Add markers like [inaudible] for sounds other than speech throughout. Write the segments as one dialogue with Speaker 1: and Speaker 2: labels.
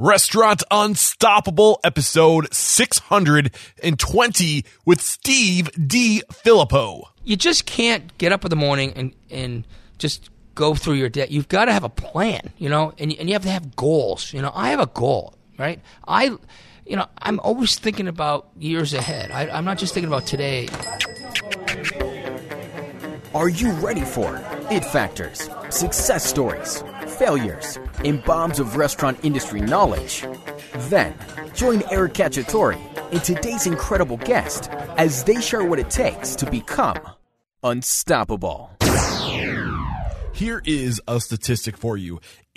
Speaker 1: Restaurant Unstoppable, episode 620 with Steve DiFilippo.
Speaker 2: You just can't get up in the morning and, and just go through your day. You've got to have a plan, you know, and, and you have to have goals. You know, I have a goal, right? I, you know, I'm always thinking about years ahead. I, I'm not just thinking about today.
Speaker 3: Are you ready for it factors, success stories, failures, and bombs of restaurant industry knowledge? Then, join Eric Cacciatore and today's incredible guest as they share what it takes to become unstoppable.
Speaker 1: Here is a statistic for you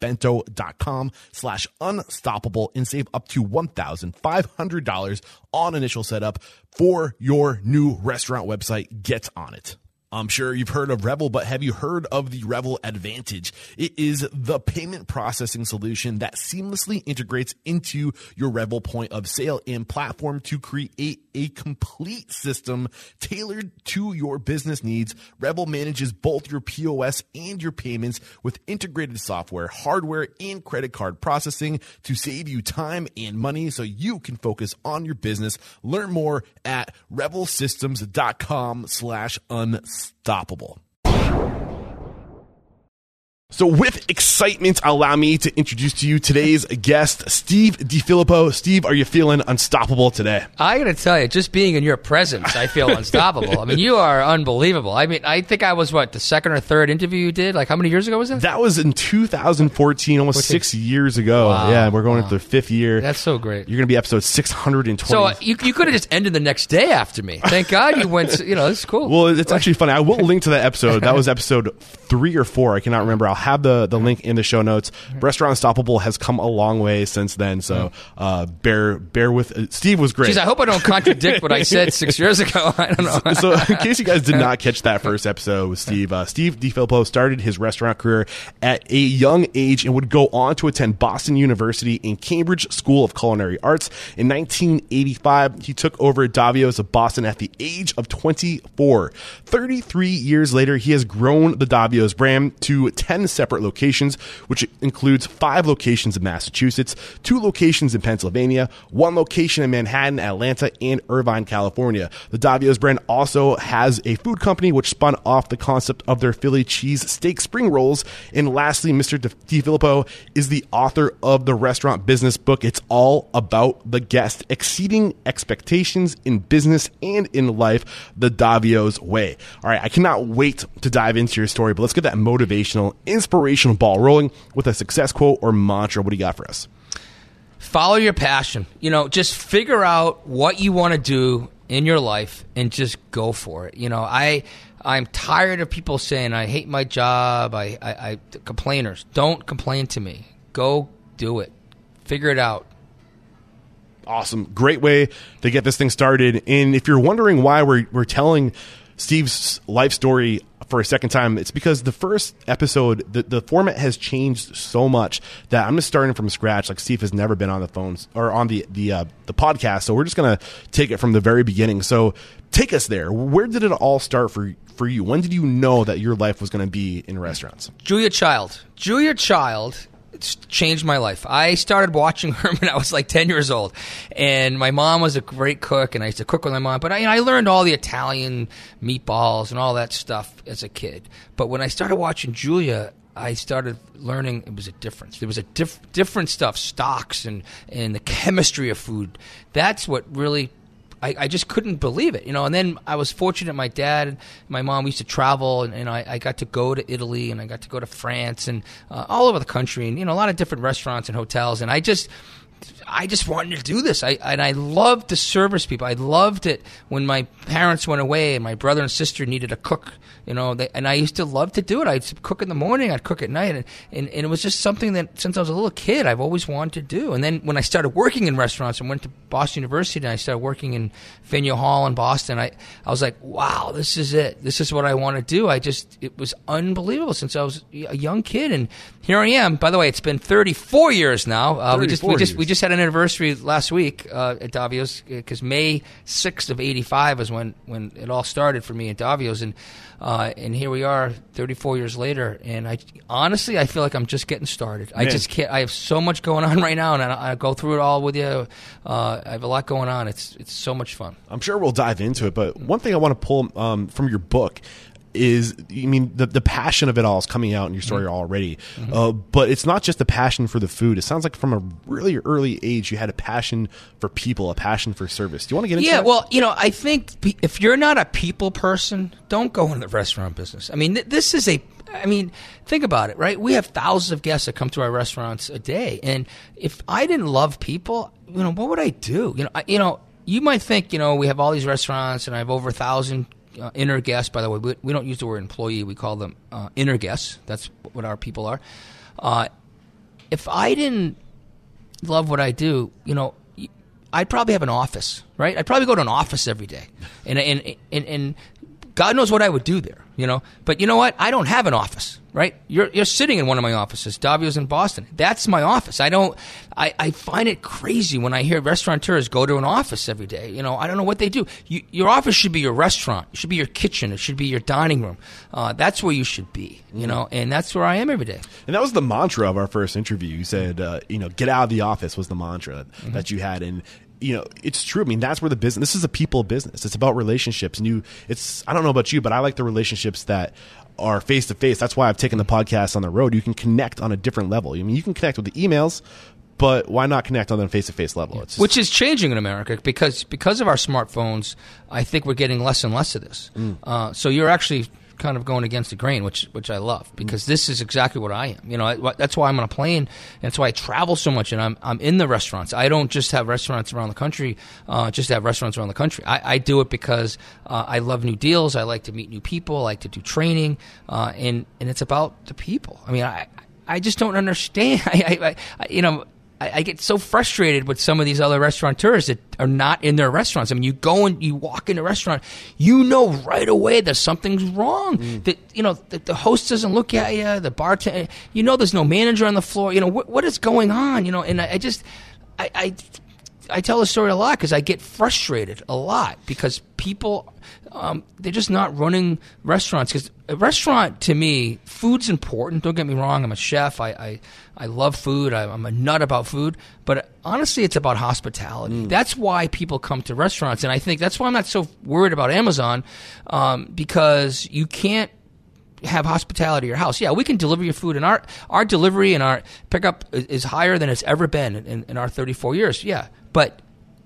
Speaker 1: bento.com slash unstoppable and save up to $1,500 on initial setup for your new restaurant website. Get on it. I'm sure you've heard of Revel, but have you heard of the Revel Advantage? It is the payment processing solution that seamlessly integrates into your Revel point of sale and platform to create a complete system tailored to your business needs. Revel manages both your POS and your payments with integrated software, hardware, and credit card processing to save you time and money so you can focus on your business. Learn more at revelsystems.com slash unstoppable. So, with excitement, allow me to introduce to you today's guest, Steve DiFilippo. Steve, are you feeling unstoppable today?
Speaker 2: I got to tell you, just being in your presence, I feel [laughs] unstoppable. I mean, you are unbelievable. I mean, I think I was what the second or third interview you did. Like, how many years ago was that?
Speaker 1: That was in 2014, almost
Speaker 2: 14.
Speaker 1: six years ago.
Speaker 2: Wow.
Speaker 1: Yeah, we're going
Speaker 2: Wow.
Speaker 1: into the fifth year.
Speaker 2: That's so great.
Speaker 1: You're going to be episode 620.
Speaker 2: So uh, you, you could have just ended the next day after me. Thank God you went. You know, it's cool.
Speaker 1: Well, it's actually funny. I will [laughs] link to that episode. That was episode three or four. I cannot remember. I'll have the, the link in the show notes. Restaurant Unstoppable has come a long way since then. So uh, bear bear with. Uh, Steve was great.
Speaker 2: Jeez, I hope I don't contradict what I said [laughs] six years ago. [laughs] I don't know.
Speaker 1: so, in case you guys did not catch that first episode with Steve, uh, Steve DiFilippo started his restaurant career at a young age and would go on to attend Boston University and Cambridge School of Culinary Arts. In 1985, he took over Davio's of Boston at the age of 24. 33 years later, he has grown the Davio's brand to 10 separate locations, which includes five locations in Massachusetts, two locations in Pennsylvania, one location in Manhattan, Atlanta, and Irvine, California. The Davio's brand also has a food company which spun off the concept of their Philly cheese steak spring rolls. And lastly, Mr. DiFilippo is the author of the restaurant business book. It's all about the guest exceeding expectations in business and in life, the Davio's way. All right, I cannot wait to dive into your story, but let's get that motivational, inspirational ball rolling with a success quote or mantra. What do you got for us?
Speaker 2: Follow your passion. You know, just figure out what you want to do in your life and just go for it. You know, I I'm tired of people saying I hate my job. I, I, I complainers. Don't complain to me. Go do it. Figure it out.
Speaker 1: awesome. Great way to get this thing started. And if you're wondering why we're, we're telling Steve's life story for a second time, it's because the first episode, the, the format has changed so much that I'm just starting from scratch. Like Steve has never been on the phones or on the, the, uh, the podcast. So we're just to take it from the very beginning. So take us there. Where did it all start for, for you? When did you know that your life was going to be in restaurants?
Speaker 2: Julia Child. Julia Child changed my life. I started watching [laughs] her when I was like 10 years old. And my mom was a great cook, and I used to cook with my mom. But I, you know, I learned all the Italian meatballs and all that stuff as a kid. But when I started watching Julia, I started learning it was a difference. There was a diff- different stuff, stocks and, and the chemistry of food. That's what really I, I just couldn't believe it, you know. And then I was fortunate. My dad and my mom used to travel, and, and I, I got to go to Italy, and I got to go to France, and uh, all over the country, and you know, a lot of different restaurants and hotels. And I just I just wanted to do this. I and I loved to service people. I loved it when my parents went away and my brother and sister needed a cook. You know, they, and I used to love to do it. I'd cook in the morning, I'd cook at night, and, and, and it was just something that since I was a little kid, I've always wanted to do. And then when I started working in restaurants and went to Boston University and I started working in Faneuil Hall in Boston, I I was like, wow, this is it. This is what I want to do. I just it was unbelievable since I was a young kid, and here I am. By the way, it's been 34 years now. Uh, we just we
Speaker 1: 34
Speaker 2: just
Speaker 1: years.
Speaker 2: we just had an anniversary last week uh, at Davio's because May 6th of 85 was when, when it all started for me at Davio's. And, uh, and here we are 34 years later. And I honestly, I feel like I'm just getting started. I just can't, I have so much going on [laughs] right now and I, I go through it all with you. Uh, I have a lot going on. It's, it's so much fun.
Speaker 1: I'm sure we'll dive into it, but one thing I want to pull um, from your book is, I mean, the, the passion of it all is coming out in your story already. Uh, but it's not just the passion for the food. It sounds like from a really early age, you had a passion for people, a passion for service. Do you want to get into
Speaker 2: Yeah,
Speaker 1: that?
Speaker 2: well, you know, I think if you're not a people person, don't go into the restaurant business. I mean, th- this is a. I mean, think about it, right? We have thousands of guests that come to our restaurants a day, and if I didn't love people, you know, what would I do? You know, I, you know, you might think, you know, we have all these restaurants, and I have over a thousand uh, inner guests. By the way, we, we don't use the word employee; we call them uh, inner guests. That's what our people are. Uh, if I didn't love what I do, you know, I'd probably have an office, right? I'd probably go to an office every day, and and and, and God knows what I would do there, you know. But you know what? I don't have an office, right? You're you're sitting in one of my offices. Davio's in Boston. That's my office. I don't. I, I find it crazy when I hear restaurateurs go to an office every day. You know, I don't know what they do. You, your office should be your restaurant. It should be your kitchen. It should be your dining room. Uh, that's where you should be, you know. And that's where I am every day.
Speaker 1: And that was the mantra of our first interview. You said, uh, you know, get out of the office was the mantra
Speaker 2: Mm-hmm.
Speaker 1: that you had. And, you know, it's true. I mean, that's where the business, this is a people business. It's about relationships. And you, it's, I don't know about you, but I like the relationships that are face to face. That's why I've taken the podcast on the road. You can connect on a different level. I mean, you can connect with the emails, but why not connect on a face to face level? Just-
Speaker 2: which is changing in America because because of our smartphones. I think we're getting less and less of this.
Speaker 1: Mm.
Speaker 2: Uh, so you're actually kind of going against the grain, which which I love because this is exactly what I am. You know, I, that's why I'm on a plane. That's why I travel so much, and I'm I'm in the restaurants. I don't just have restaurants around the country, uh, just have restaurants around the country. I, I do it because uh, I love new deals. I like to meet new people. I like to do training, uh, and and it's about the people. I mean, I I just don't understand. [laughs] I, I, I you know. I, I get so frustrated with some of these other restaurateurs that are not in their restaurants. I mean, you go and you walk in a restaurant, you know right away that something's wrong. Mm. That you know that the host doesn't look at you, the bartender, you know, there's no manager on the floor. You know what, what is going on? You know, and I, I just, I, I, I tell the story a lot because I get frustrated a lot because people, um, they're just not running restaurants. Because a restaurant, to me, food's important. Don't get me wrong. I'm a chef. I, I, I love food. I, I'm a nut about food. But honestly, it's about hospitality. That's why people come to restaurants. And I think that's why I'm not so worried about Amazon um, because you can't have hospitality at your house. Yeah, we can deliver your food, and our our delivery and our pickup is, is higher than it's ever been in, in our 34 years. Yeah, but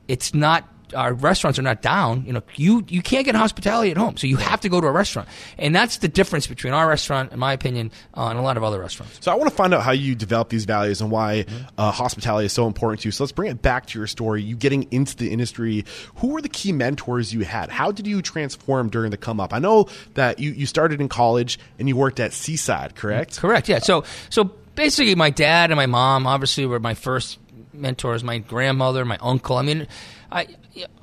Speaker 2: it's not. Our restaurants are not down. You know, you you can't get hospitality at home, so you have to go to a restaurant, and that's the difference between our restaurant, in my opinion, uh, and a lot of other restaurants.
Speaker 1: So I want to find out how you develop these values and why uh, hospitality is so important to you. So let's bring it back to your story. You getting into the industry. Who were the key mentors you had? How did you transform during the come up? I know that you, you started in college and you worked at Seaside, correct?
Speaker 2: Correct. Yeah. So so basically, my dad and my mom obviously were my first mentors. My grandmother, my uncle. I mean, I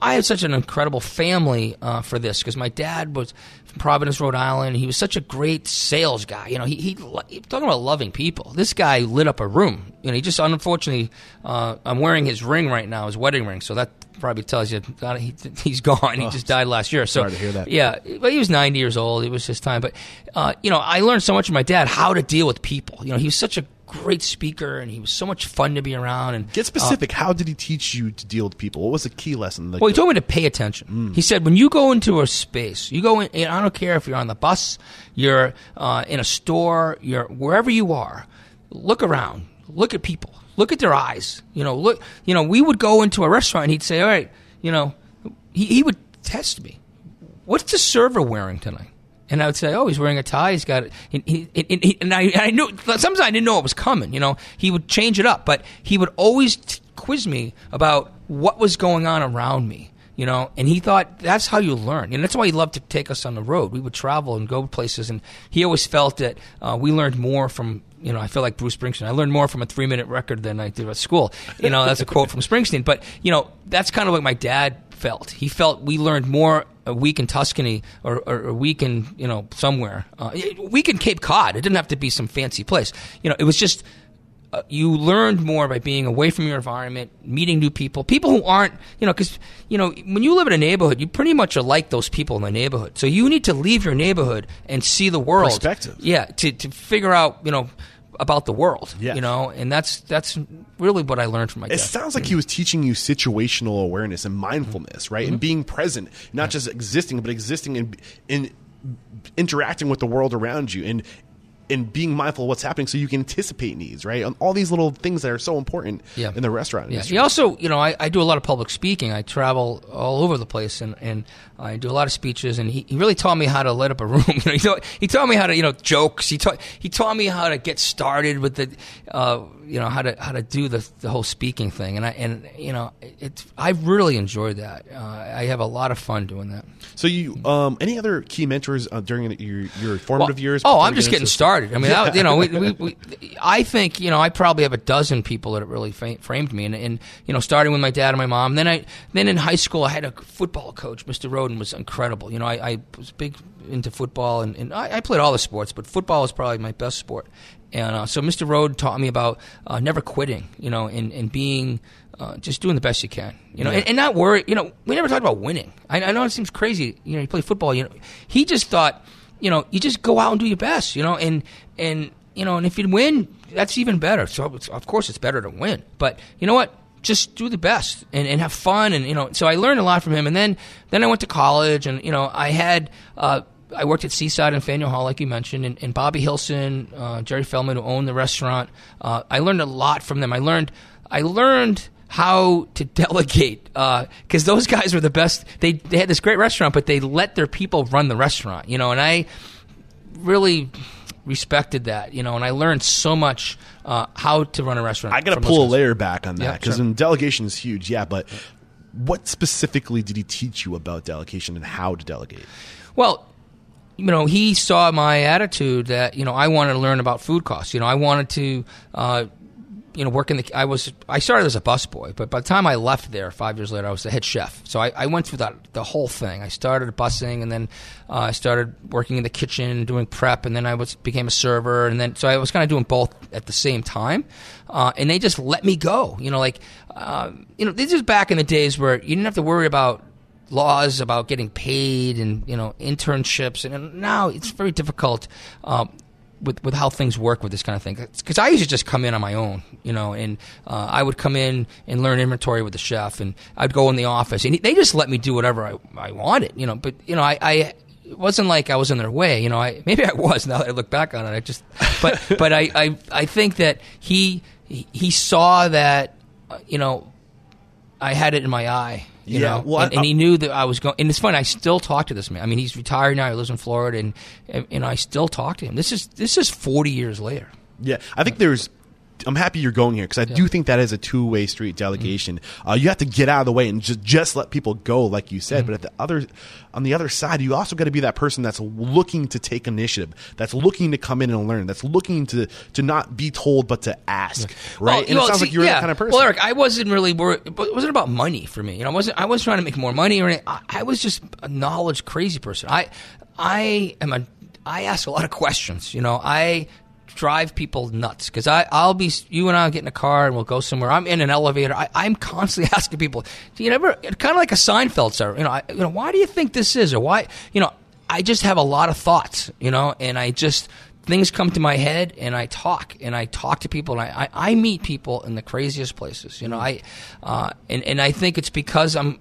Speaker 2: I had such an incredible family uh, for this because my dad was from Providence, Rhode Island. He was such a great sales guy. You know, he, he talking about loving people. This guy lit up a room. You know, he just unfortunately, uh, I'm wearing his ring right now, his wedding ring. So that probably tells you he, [laughs] he's gone. He just died last year. So
Speaker 1: sorry to hear that.
Speaker 2: Yeah, but he was 90 years old. It was his time. But uh, you know, I learned so much from my dad how to deal with people. You know, he was such a great speaker, and he was so much fun to be around. And
Speaker 1: Get specific. how did he teach you to deal with people? What was the key lesson?
Speaker 2: Well, he told me to pay attention. He said, when you go into a space, you go in, and I don't care if you're on the bus, you're uh, in a store, you're wherever you are, look around, look at people, look at their eyes. You know, look, you know, we would go into a restaurant and he'd say, all right, you know, he, he would test me. What's the server wearing tonight? And I would say, "Oh, he's wearing a tie. He's got." And, he, and, he, and I, I knew sometimes I didn't know it was coming. You know, he would change it up, but he would always t- quiz me about what was going on around me. You know, and he thought that's how you learn, and that's why he loved to take us on the road. We would travel and go places, and he always felt that uh, we learned more from you know, I feel like Bruce Springsteen. I learned more from a three minute record than I did at school. You know, that's a quote from Springsteen. But, you know, that's kind of what my dad felt. He felt we learned more a week in Tuscany or, or a week in, you know, somewhere. Uh, a week in Cape Cod. It didn't have to be some fancy place. You know, it was just uh, you learned more by being away from your environment, meeting new people, people who aren't, you know, because, you know, when you live in a neighborhood, you pretty much are like those people in the neighborhood. So you need to leave your neighborhood and see the world.
Speaker 1: Perspective.
Speaker 2: Yeah, to, to figure out, you know, about the world.
Speaker 1: Yeah.
Speaker 2: You know, and that's that's really what I learned from my
Speaker 1: It sounds like he was teaching you situational awareness and mindfulness, right?
Speaker 2: Mm-hmm.
Speaker 1: And being present, not just existing, but existing and in interacting with the world around you and and being mindful of what's happening so you can anticipate needs, right? And all these little things that are so important
Speaker 2: Yeah.
Speaker 1: in the restaurant
Speaker 2: Yeah.
Speaker 1: industry.
Speaker 2: Also, you know, I, I do a lot of public speaking. I travel all over the place, and, and I do a lot of speeches. And he, he really taught me how to light up a room. [laughs] You know, he, taught, he taught me how to, you know, jokes. He taught he taught me how to get started with the, uh, you know, how to how to do the the whole speaking thing. And I and you know, it's I really enjoyed that. Uh, I have a lot of fun doing that.
Speaker 1: So you, um, any other key mentors uh, during your your formative
Speaker 2: Well,
Speaker 1: years?
Speaker 2: Oh, I'm just getting started. I mean, that, you know, we, we, [laughs] we, I think you know, I probably have a dozen people that really framed me, and, and you know, starting with my dad and my mom. Then I, then in high school, I had a football coach, Mr. Roden, was incredible. You know, I, I was big into football, and, and I, I played all the sports, but football was probably my best sport. And uh, so Mr. Roden taught me about uh, never quitting, you know, and, and being uh, just doing the best you can, you know, and, and not worry. You know, we never talked about winning. I, I know it seems crazy. You know, you play football. You know, he just thought, you know, you just go out and do your best. You know, and and you know, and if you win, that's even better. So of course, it's better to win. But you know what? Just do the best and, and have fun. And you know, so I learned a lot from him. And then then I went to college, and you know, I had. Uh, I worked at Seaside and Faneuil Hall, like you mentioned, and, and Bobby Hilson, uh, Jerry Feldman, who owned the restaurant. Uh, I learned a lot from them. I learned, I learned how to [laughs] delegate because those guys were the best. They they had this great restaurant, but they let their people run the restaurant, you know. And I really respected that, you know. And I learned so much uh, how to run a restaurant.
Speaker 1: I got to pull a layer back on that because
Speaker 2: sure.
Speaker 1: delegation is huge. Yeah, but what specifically did he teach you about delegation and how to delegate?
Speaker 2: Well, you know, he saw my attitude that you know I wanted to learn about food costs. You know, I wanted to. Uh, you know, working the. I was. I started as a busboy, but by the time I left there, five years later, I was the head chef. So I, I went through that the whole thing. I started busing, and then uh, I started working in the kitchen, doing prep, and then I was became a server, and then so I was kind of doing both at the same time. Uh, and they just let me go. You know, like uh, you know, this is back in the days where you didn't have to worry about laws about getting paid and you know internships and now it's very difficult um, with with how things work with this kind of thing because I used to just come in on my own you know and uh, I would come in and learn inventory with the chef and I'd go in the office and they just let me do whatever I, I wanted you know but you know I, I it wasn't like I was in their way, you know. I maybe I was. [laughs] Now that I look back on it, I just, but but I I, I think that he he saw that, uh, you know, I had it in my eye. You
Speaker 1: Yeah,
Speaker 2: know,
Speaker 1: well,
Speaker 2: and,
Speaker 1: I-
Speaker 2: and he knew that I was going. And it's funny. I still talk to this man. I mean, he's retired now. He lives in Florida, and and, and I still talk to him. This is this is forty years later.
Speaker 1: Yeah, I think there's. I'm happy you're going here because I do think that is a two way street delegation. Uh, you have to get out of the way and just just let people go, like you said. But at the other, on the other side, you also got to be that person that's looking to take initiative, that's looking to come in and learn, that's looking to to not be told but to ask, right?
Speaker 2: Well,
Speaker 1: and it
Speaker 2: well,
Speaker 1: sounds
Speaker 2: see,
Speaker 1: like you're
Speaker 2: yeah.
Speaker 1: that kind of person.
Speaker 2: Well, Eric, I wasn't really worried. But it wasn't about money for me. You know, I wasn't. I wasn't trying to make more money or anything. I, I was just a knowledge crazy person. I, I am a. I ask a lot of questions. You know, I drive people nuts because I I'll be you and I'll get in a car and we'll go somewhere. I'm in an elevator. I, I'm constantly [laughs] asking people. Do you never kind of like a Seinfeld sir? You know, I, you know, why do you think this is or why? You know, I just have a lot of thoughts. You know, and I just things come to my head and I talk and I talk to people and I, I, I meet people in the craziest places. You know, I uh, and and I think it's because I'm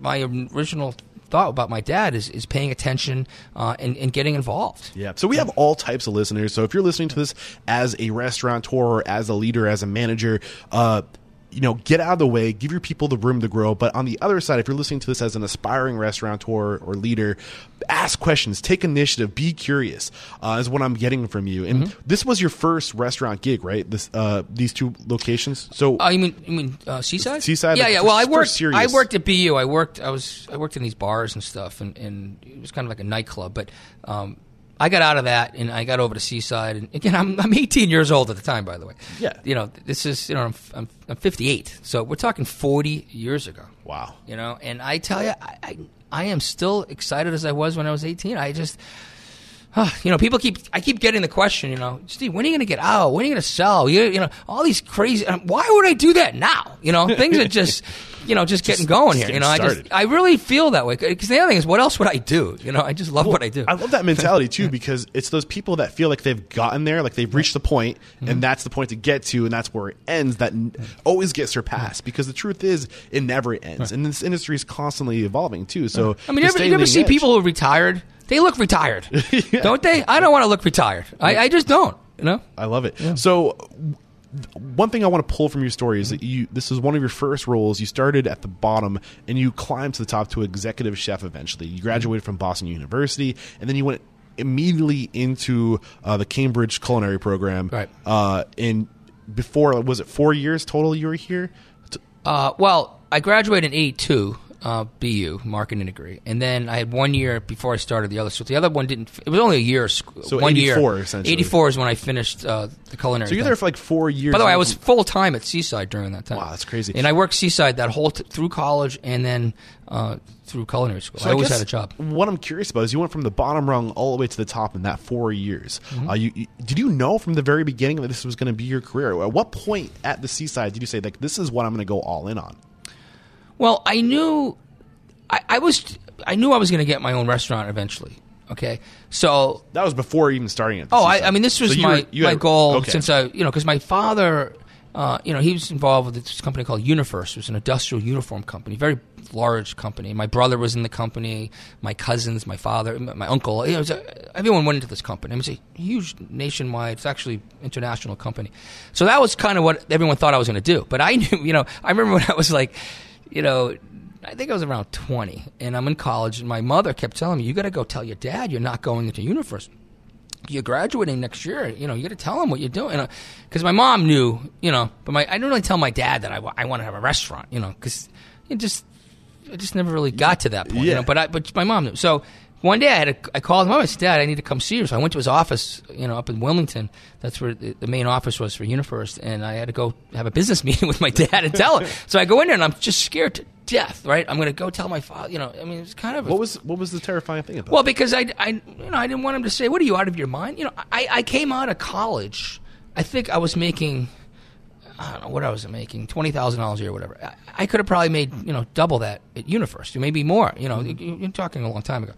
Speaker 2: my original thought about my dad is, is paying attention uh, and, and getting involved.
Speaker 1: Yeah. So we have all types of listeners. So if you're listening to this as a restaurateur or as a leader, as a manager, uh, you know, get out of the way, give your people the room to grow. But on the other side, if you're listening to this as an aspiring restaurateur or leader, ask questions, take initiative, be curious. Uh, is what I'm getting from you. And
Speaker 2: Mm-hmm.
Speaker 1: this was your first restaurant gig, right? This uh, these two locations. So
Speaker 2: Oh, you mean you mean uh, Seaside?
Speaker 1: Seaside,
Speaker 2: Yeah,
Speaker 1: like,
Speaker 2: yeah. Well, I worked. I worked at BU. I worked. I was. I worked in these bars and stuff, and, and it was kind of like a nightclub. But um, I got out of that, and I got over to Seaside. And again, I'm I'm 18 years old at the time, by the way.
Speaker 1: Yeah.
Speaker 2: You know, this is you know I'm I'm, I'm 58, so we're talking 40 years ago.
Speaker 1: wow.
Speaker 2: You know, and I tell you, I, I I am still excited as I was when I was 18. I just. You know, people keep. I keep getting the question. You know, Steve, when are you going to get out? When are you going to sell? You, you know, all these crazy. um, Why would I do that now? You know, things are just, [laughs] you know, just getting going here.
Speaker 1: just
Speaker 2: You know, I just. I really feel that way. Because the other thing is, what else would I do? You know, I just love what I do.
Speaker 1: I love that mentality too [laughs] because it's those people that feel like they've gotten there, like they've reached the point,
Speaker 2: Mm-hmm.
Speaker 1: and that's the point to get to, and that's where it ends. That always gets surpassed because the truth is it never ends, and this industry is constantly evolving too. So
Speaker 2: I mean, you ever, you ever see
Speaker 1: edge-
Speaker 2: people who are retired? They look retired, [laughs] don't they? I don't want to look retired. I, I just don't. You know.
Speaker 1: I love it. So. One thing I want to pull from your story is that you this is one of your first roles. You started at the bottom and you climbed to the top to executive chef eventually. You graduated from Boston University and then you went immediately into uh, the Cambridge culinary program.
Speaker 2: Right.
Speaker 1: Uh, and before was it 4 years total you were here?
Speaker 2: Uh, well, I graduated in '82, uh, BU marketing degree, and then I had one year before I started the other. So the other one didn't. It was only a year.
Speaker 1: So
Speaker 2: one
Speaker 1: 84
Speaker 2: year.
Speaker 1: essentially.
Speaker 2: '84 is when I finished uh, the culinary.
Speaker 1: So you're
Speaker 2: thing.
Speaker 1: there for like 4 years.
Speaker 2: By the way, I was full time at Seaside during that time.
Speaker 1: Wow, that's crazy.
Speaker 2: And I worked Seaside that whole t- through college and then uh, through culinary school.
Speaker 1: So
Speaker 2: I always had a job.
Speaker 1: What I'm curious about is you went from the bottom rung all the way to the top in that four years.
Speaker 2: Mm-hmm.
Speaker 1: Uh, you, you, did you know from the very beginning that this was going to be your career? At what point at the seaside did you say like this is what I'm going to go all in on?
Speaker 2: Well, I knew I, I was I knew I was going to get my own restaurant eventually. Okay, so
Speaker 1: That was before even starting. The
Speaker 2: Oh, I, I mean, this was
Speaker 1: So
Speaker 2: my
Speaker 1: were-
Speaker 2: my
Speaker 1: had-
Speaker 2: goal
Speaker 1: okay.
Speaker 2: since I, you know, because my father, uh, you know, he was involved with this company called Unifirst. It was an industrial uniform company, very large company. My brother was in the company. My cousins, my father, my uncle. You know, a, everyone went into this company. It was a huge nationwide. It's actually international company. So that was kind of what everyone thought I was going to do. But I [laughs] knew, you know, I remember when I was like, you know. I think I was around 20, and I'm in college, and my mother kept telling me, You got to go tell your dad you're not going into Unifirst you're graduating next year. You know, you got to tell him what you're doing. Because my mom knew, you know, but my I didn't really tell my dad that I, I want to have a restaurant. You know, because it just it just never really got to that point. You
Speaker 1: Yeah.
Speaker 2: know, but I but my mom knew. So one day I had a, I called him. I said, Dad, I need to come see you. So I went to his office. You know, up in Wilmington. That's where the, the main office was for Unifirst, and I had to go have a business [laughs] meeting with my dad and tell him. so I go in there and I'm just scared to death. Right, I'm going to go tell my father. You know, I mean, it's kind of a
Speaker 1: What was what was the terrifying thing about?
Speaker 2: well, because I, I, you know, I didn't want him to say, "What are you out of your mind?" You know, I, I came out of college. I think I was making, I don't know what I was making, twenty thousand dollars a year, or whatever. I, I could have probably made, you know, double that at Unifirst, maybe more. You know, mm-hmm. you- you're talking a long time ago,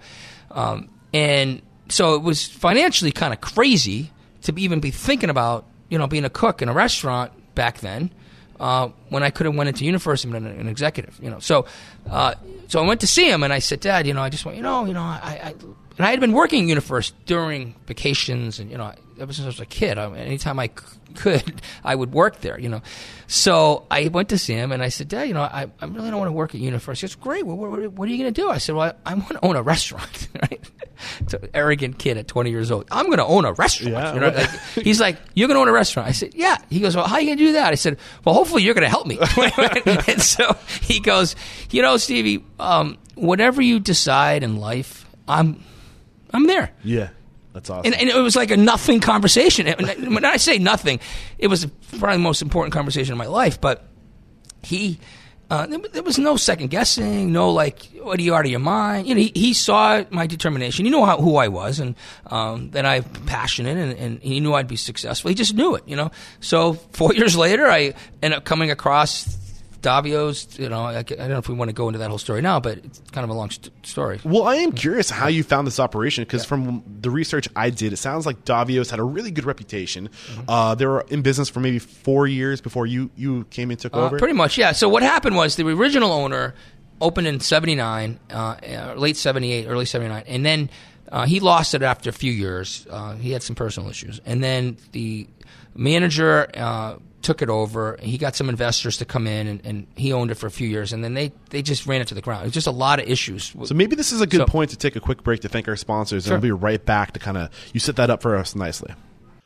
Speaker 2: um, and so it was financially kind of crazy to even be thinking about, you know, being a cook in a restaurant back then uh, when I could have went into Unifirst and been an, an executive, you know. So, uh, so I went to see him and I said, Dad, you know, I just want, you know, you know, I, I and I had been working at Unifirst during vacations and you know, ever since I was a kid, I, anytime I c- could, [laughs] I would work there, you know. So I went to see him and I said, Dad, you know, I, I really don't want to work at Unifirst. He goes, Great. Well, what, what are you going to do? I said, Well, I, I want to own a restaurant, [laughs] right? So arrogant kid at 20 years old. I'm going to own a restaurant.
Speaker 1: Yeah.
Speaker 2: You know, like, he's like, "You're going to own a restaurant." I said, "Yeah." He goes, "Well, how are you going to do that?" I said, "Well, hopefully you're going to help me." [laughs] and so he goes, "You know, Stevie, um, whatever you decide in life, I'm, I'm there."
Speaker 1: yeah, that's awesome.
Speaker 2: And, and it was like a nothing conversation. When I say nothing, it was probably the most important conversation in my life. But he, uh, there, there was no second guessing, no like, what are you out of your mind? You know, he, he saw my determination. He knew how, who I was, and um, that I'm passionate, and, and he knew I'd be successful. He just knew it, you know. So four [laughs] years later, I ended up coming across Davio's. You know, I, I don't know if we want to go into that whole story now, but it's kind of a long st- story.
Speaker 1: Well, I am curious how you found this operation because from the research I did, it sounds like Davio's had a really good reputation.
Speaker 2: Mm-hmm.
Speaker 1: Uh, they were in business for maybe four years before you you came and took
Speaker 2: Uh,
Speaker 1: over.
Speaker 2: pretty much, yeah. So what happened was the original owner opened in '79, uh, uh, late '78, early '79, and then uh, he lost it after a few years. Uh, he had some personal issues, and then the manager uh, took it over. He got some investors to come in, and, and he owned it for a few years, and then they they just ran it to the ground. It was just a lot of issues.
Speaker 1: So maybe this is a good
Speaker 2: So-
Speaker 1: point to take a quick break to thank our sponsors, and we'll be right back to kind of you set that up for us nicely.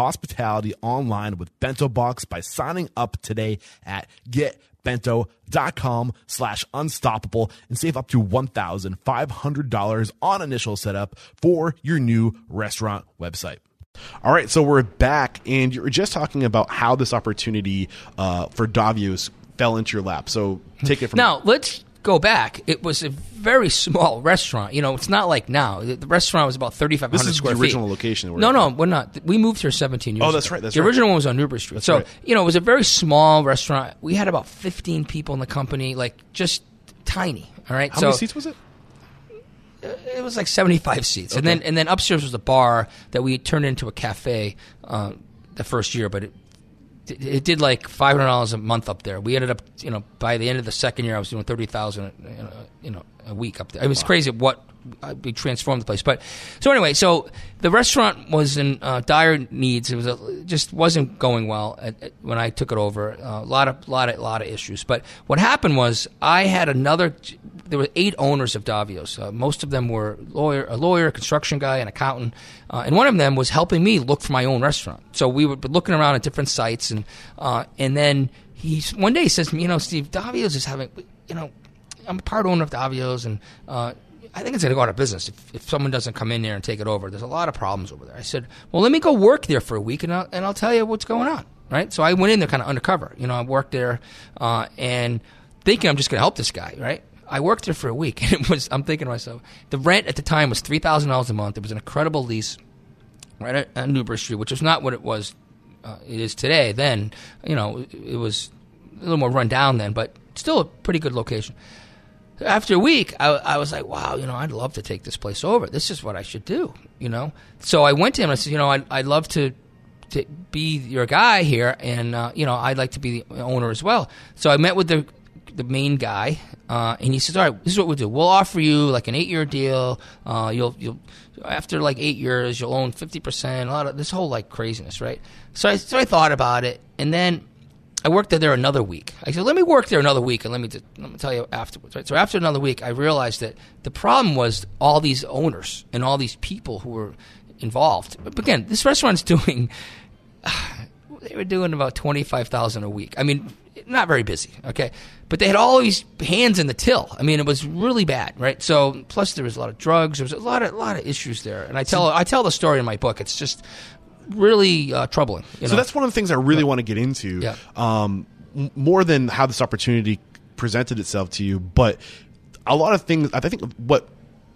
Speaker 1: hospitality online with bento box by signing up today at getbento.com slash unstoppable and save up to $1500 on initial setup for your new restaurant website all right, so we're back, and you were just talking about how this opportunity uh, for Davios fell into your lap. So take it from
Speaker 2: Now let's go back. It was a very small restaurant. You know, it's not like now. The the restaurant was about thirty five
Speaker 1: This
Speaker 2: hundred
Speaker 1: is
Speaker 2: square
Speaker 1: the original
Speaker 2: feet.
Speaker 1: location. we're
Speaker 2: No, no, we're not. We moved here seventeen years.
Speaker 1: Oh, that's
Speaker 2: ago.
Speaker 1: right, that's right
Speaker 2: the
Speaker 1: right.
Speaker 2: original one was on Newbury Street. so
Speaker 1: right.
Speaker 2: you know, it was a very small restaurant. We had about fifteen people in the company, like just tiny. All right,
Speaker 1: How
Speaker 2: so
Speaker 1: many seats was it?
Speaker 2: it was like 75 seats and then and then upstairs was a bar that we turned into a cafe uh, the first year but it it did like five hundred dollars a month up there. We ended up, you know, by the end of the second year, I was doing thirty thousand, you know, you know, a week up there. It was crazy what uh, we transformed the place. But so anyway, so the restaurant was in uh, dire needs. It was a, just wasn't going well at, at- when I took it over. Uh, a lot of lot of lot of issues. But what happened was I had another. There were eight owners of Davios. Uh, most of them were lawyer, a lawyer, a construction guy, an accountant, uh, and one of them was helping me look for my own restaurant. So we were looking around at different sites, and uh, and then he one day he says you know, Steve, Davios is having, you know, I'm a part owner of Davios, and uh, I think it's going to go out of business if, if someone doesn't come in there and take it over. There's a lot of problems over there. I said, well, let me go work there for a week, and I'll, and I'll tell you what's going on. Right. So I went in there kind of undercover. You know, I worked there, uh, and thinking I'm just going to help this guy. Right. I worked there for a week, [laughs] and it was. I'm thinking to myself, the rent at the time was three thousand dollars a month. It was an incredible lease right at, at Newbury Street, which is not what it was. Uh, it is today. Then, you know, it, it was a little more run down then, but still a pretty good location. After a week, I, I was like, wow, you know, I'd love to take this place over. This is what I should do, you know. So I went to him. and I said, you know, I'd, I'd love to to be your guy here, and uh, you know, I'd like to be the owner as well. So I met with the the main guy, uh, and he says, "All right, this is what we'll do. We'll offer you like an eight year deal. Uh, you'll you'll after like eight years, you'll own fifty percent. A lot of this whole like craziness, right?" So I so I thought about it, and then I worked there another week. I said, "Let me work there another week, and let me t- let me tell you afterwards." Right. So after another week, I realized that the problem was all these owners and all these people who were involved. But again, this restaurant's [laughs] doing they were doing about twenty five thousand a week. I mean, not very busy, okay, but they had all these hands in the till. I mean, it was really bad, right? So plus there was a lot of drugs. There was a lot of a lot of issues there, and I tell I tell the story in my book. It's just really uh, troubling. You
Speaker 1: So that's one of the things I really want to get into.
Speaker 2: Yeah.
Speaker 1: Um, more than how this opportunity presented itself to you, but a lot of things. I think what.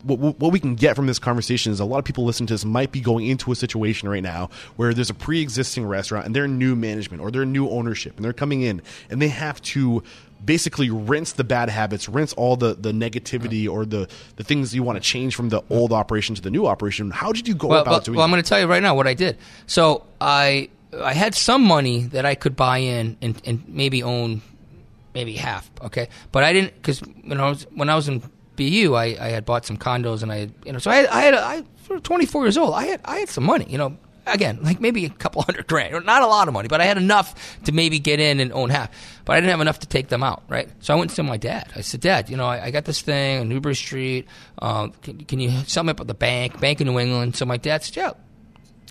Speaker 1: What, what we can get from this conversation is a lot of people listening to this might be going into a situation right now where there's a pre-existing restaurant and they're new management or they're new ownership and they're coming in and they have to basically rinse the bad habits, rinse all the, the negativity or the, the things you want to change from the old operation to the new operation. How did you go
Speaker 2: well,
Speaker 1: about
Speaker 2: well,
Speaker 1: doing
Speaker 2: well, I'm going to tell you right now what I did. So I I had some money that I could buy in and, and maybe own maybe half. Okay, but I didn't because when I was when I was in BU, I, I had bought some condos and I had, you know so I I had I for 24 years old I had I had some money you know again like maybe a couple [laughs] hundred grand not a lot of money but I had enough to maybe get in and own half but I didn't have enough to take them out right so I went to my dad I said Dad you know I, I got this thing on Newbury Street um, can, can you me up at the bank Bank of New England so my dad said yeah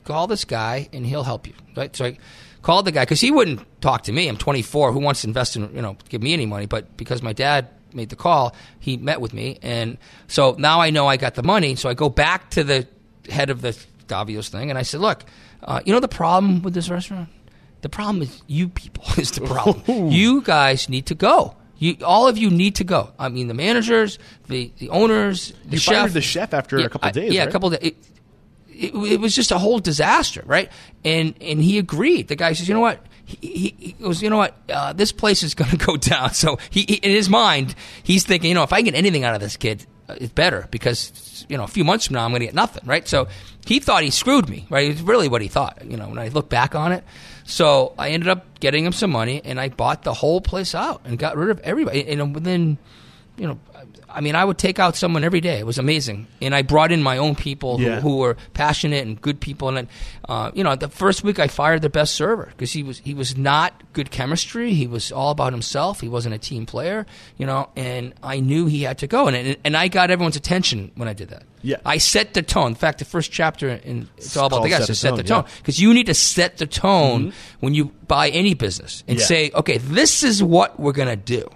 Speaker 2: call this guy and he'll help you. Right. So I called the guy because he wouldn't talk to me. I'm 24. Who wants to invest in you know give me any money? But because my dad made the call, he met with me, and so now I know I got the money. So I go back to the head of the Davios thing, and I said, look, uh, you know the problem with this restaurant. The problem is you people [laughs] is the problem. you guys need to go. You, all of you need to go. I mean, the managers, the, the owners, the
Speaker 1: You
Speaker 2: chef.
Speaker 1: fired the chef after a couple
Speaker 2: I-
Speaker 1: days,
Speaker 2: Yeah,
Speaker 1: right?
Speaker 2: a couple of days. It, it, it was just a whole disaster, right? And and he agreed. The guy says, you know what? He, he, he goes, you know what? Uh, this place is going [laughs] to go down. So he, he, in his mind, he's thinking, you know, if I get anything out of this kid, uh, it's better because you know a few months from now I'm going to get nothing, right? So he thought he screwed me, right? It's really what he thought, you know. When I look back on it, so I ended up getting him some money, and I bought the whole place out and got rid of everybody. And within, you know, I mean, I would take out someone every day. It was amazing, and I brought in my own people
Speaker 1: Yeah.
Speaker 2: who, who were passionate and good people. And uh, you know, the first week I fired the best server because he was he was not good chemistry. He was all about himself. He wasn't a team player, you know. And I knew he had to go, and and I got everyone's attention when I did that.
Speaker 1: Yeah.
Speaker 2: I set the tone. In fact, the first chapter in it's all about the guys to
Speaker 1: the
Speaker 2: set the tone
Speaker 1: yeah.
Speaker 2: because you need to set the tone when you buy any business and
Speaker 1: Yeah.
Speaker 2: say, okay, this is what we're gonna do.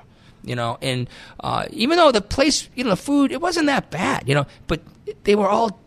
Speaker 2: You know, and uh, even though the place, you know, the food, it wasn't that bad, you know, but they were all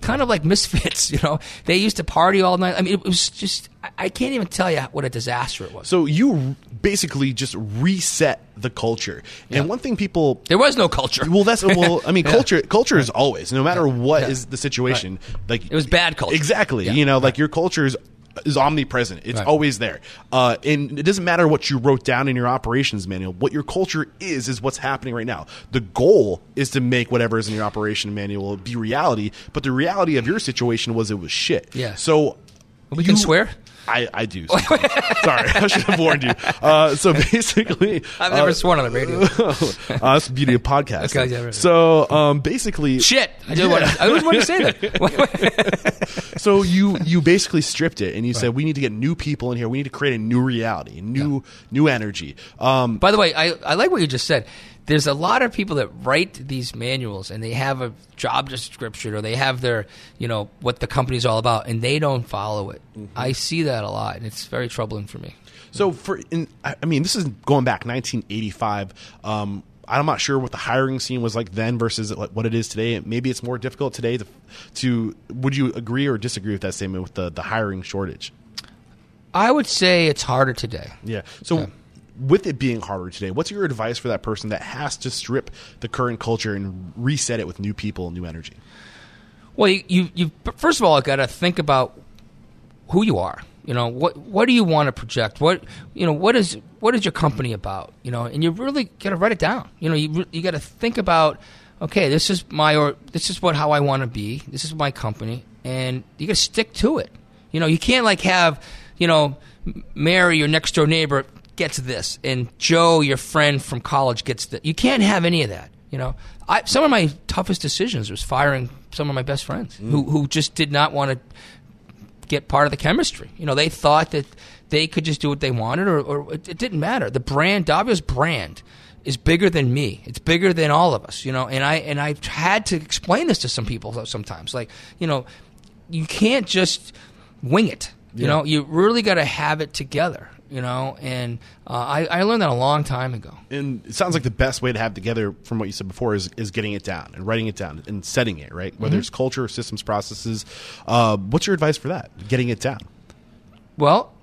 Speaker 2: kind of like misfits, [laughs] you know. They used to party all night. I mean, it was just, I- can't even tell you what a disaster it was.
Speaker 1: So you basically just reset the culture. And
Speaker 2: Yeah.
Speaker 1: one thing people
Speaker 2: There was no culture.
Speaker 1: well that's well [laughs] I mean culture culture is always no matter what is
Speaker 2: Yeah.
Speaker 1: the situation like
Speaker 2: It was bad culture.
Speaker 1: Exactly.
Speaker 2: Yeah.
Speaker 1: You know like your culture is is omnipresent. It's
Speaker 2: Right.
Speaker 1: always there. Uh, and it doesn't matter what you wrote down in your operations manual. What your culture is is what's happening right now. The goal is to make whatever is in your operation manual be reality, but the reality of your situation was it was shit.
Speaker 2: Yeah.
Speaker 1: So
Speaker 2: We can swear?
Speaker 1: I, I do. [laughs] Sorry, I should have warned you. Uh, so [laughs] basically,
Speaker 2: I've never
Speaker 1: uh,
Speaker 2: sworn on the radio. [laughs]
Speaker 1: uh, that's the beauty of podcasting.
Speaker 2: Okay, yeah, right.
Speaker 1: So um, basically,
Speaker 2: Shit. I, did want to, I always wanted to say that.
Speaker 1: so you you basically stripped it and you said we need to get new people in here. We need to create a new reality, new new energy. Um,
Speaker 2: By the way, I, I like what you just said. There's a lot of people that write these manuals and they have a job description or they have their, you know, what the company's all about and they don't follow it. I see that a lot and it's very troubling for me.
Speaker 1: So for in, I I mean, this is going back 1985. Um, I'm not sure what the hiring scene was like then versus what it is today. Maybe it's more difficult today to. to would you agree or disagree with that statement with the the hiring shortage?
Speaker 2: I would say it's harder today.
Speaker 1: Yeah. So. With it being harder today, what's your advice for that person that has to strip the current culture and reset it with new people and new energy?
Speaker 2: Well, you, you, you first of all got to think about who you are. You know, what what do you want to project? What you know, what is what is your company about? You know, and you really got to write it down. You know, you you got to think about, okay, this is my or this is what how I want to be. This is my company, and you got to stick to it. You know, you can't like have, you know, Mary, your next door neighbor, gets this, and Joe, your friend from college, gets that. You can't have any of that. You know, I, some of my toughest decisions was firing some of my best friends mm. who who just did not want to get part of the chemistry. You know, they thought that they could just do what they wanted, or, or it, it didn't matter. The brand, Davio's brand, is bigger than me. It's bigger than all of us. You know, and I and I've had to explain this to some people sometimes. Like, you know, you can't just wing it. You
Speaker 1: Yeah.
Speaker 2: know, you really got to have it together. You know, and uh, I, I learned that a long time ago.
Speaker 1: And it sounds like the best way to have together, from what you said before, is, is getting it down and writing it down and setting it right. Whether it's culture, or systems, processes. Uh, what's your advice for that? Getting it down.
Speaker 2: Well,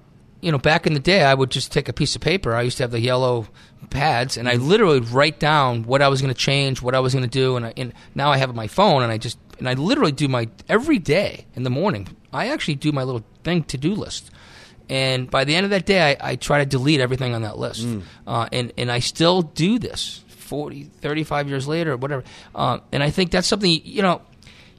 Speaker 2: you know, back in the day, I would just take a piece of paper. I used to have the yellow pads, and I literally would write down what I was going to change, what I was going to do, and, I, and now I have my phone, and I just and I literally do my every day in the morning. I actually do my little thing to do list, and by the end of that day, I, I try to delete everything on that list, uh, and and I still do this 40, 35 years later, or whatever. Uh, and I think that's something you know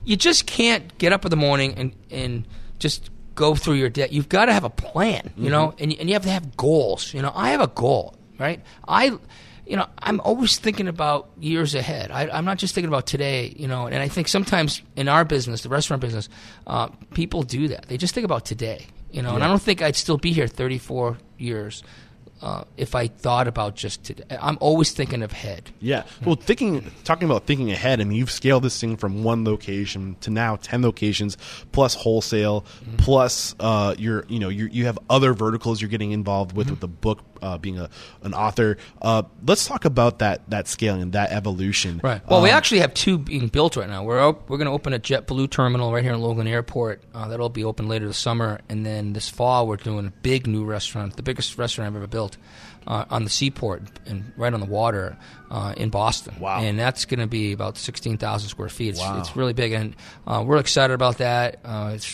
Speaker 2: you just can't get up in the morning and, and just go through your day. You've got to have a plan, you know, and, and you have to have goals. You know, I have a goal, right? I, you know, I'm always thinking about years ahead. I, I'm not just thinking about today, you know, and I think sometimes in our business, the restaurant business, uh, people do that. They just think about today, you know, and I don't think I'd still be here 34 years uh, if I thought about just today. I'm always thinking of head.
Speaker 1: Yeah. Well, thinking, talking about thinking ahead. I mean, you've scaled this thing from one location to now ten locations, plus wholesale,
Speaker 2: Mm-hmm.
Speaker 1: plus uh, you're, you know, you you have other verticals you're getting involved
Speaker 2: Mm-hmm.
Speaker 1: with with the book, uh, being a an author. Uh, let's talk about that that scaling and that evolution.
Speaker 2: Right. Well, we
Speaker 1: Um,
Speaker 2: actually have two being built right now. We're op- we're going to open a JetBlue terminal right here in Logan Airport. Uh, that'll be open later this summer, and then this fall we're doing a big new restaurant, the biggest restaurant I've ever built, uh, on the seaport and right on the water uh, in Boston.
Speaker 1: Wow.
Speaker 2: And that's going to be about sixteen thousand square feet. It's,
Speaker 1: Wow.
Speaker 2: it's really big, and uh, we're excited about that. Uh, it's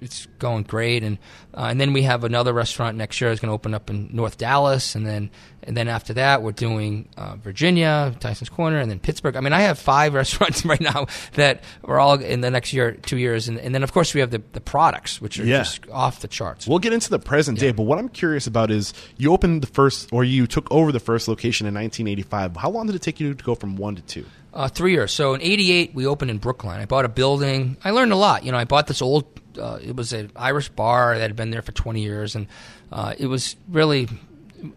Speaker 2: it's going great, and uh, and then we have another restaurant next year is going to open up in North Dallas, and then and then after that we're doing uh, Virginia, Tyson's Corner, and then Pittsburgh. I mean, I have five [laughs] restaurants right now that are all in the next year, two years, and, and then of course we have the, the products which are
Speaker 1: Yeah.
Speaker 2: just off the charts.
Speaker 1: We'll get into the present day, but what I'm curious about is you opened the first, or you took over the first location in 1985. How long did it take you to go from one to two?
Speaker 2: Uh, three years. So in '88, we opened in Brookline. I bought a building. I learned a lot. You know, I bought this old. Uh, it was an Irish bar that had been there for 20 years, and uh, it was really.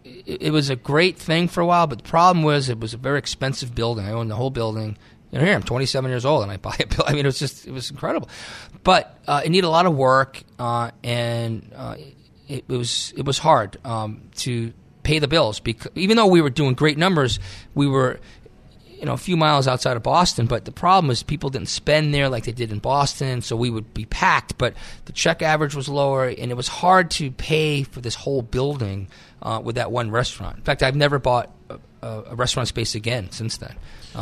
Speaker 2: It, it was a great thing for a while, but the problem was it was a very expensive building. I owned the whole building. And here I'm 27 years old, and I buy a building. [laughs] I mean, it was just it was incredible, but uh, it needed a lot of work, uh, and uh, it, it was it was hard um, to pay the bills because even though we were doing great numbers, we were you know, a few miles outside of Boston. But the problem is people didn't spend there like they did in Boston, so we would be packed. But the check average was lower, and it was hard to pay for this whole building uh, with that one restaurant. In fact, I've never bought a, a, restaurant space again since then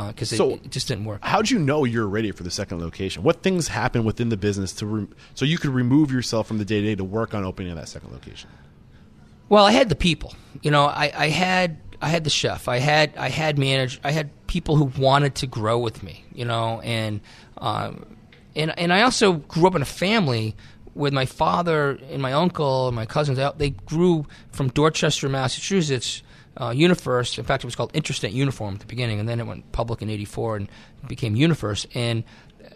Speaker 2: because
Speaker 1: So-
Speaker 2: it, it just didn't work.
Speaker 1: How'd you know you're ready for the second location? What things happened within the business to re- so you could remove yourself from the day to day to work on opening that second location?
Speaker 2: Well, I had the people. You know, I, I had I had the chef. I had I had managed. I had people who wanted to grow with me. You know, and um, and and I also grew up in a family with my father and my uncle and my cousins. They- grew from Dorchester, Massachusetts. Uh, Unifirst. In fact, it was called Interstate Uniform at the beginning, and then it went public in '84 and became Unifirst. And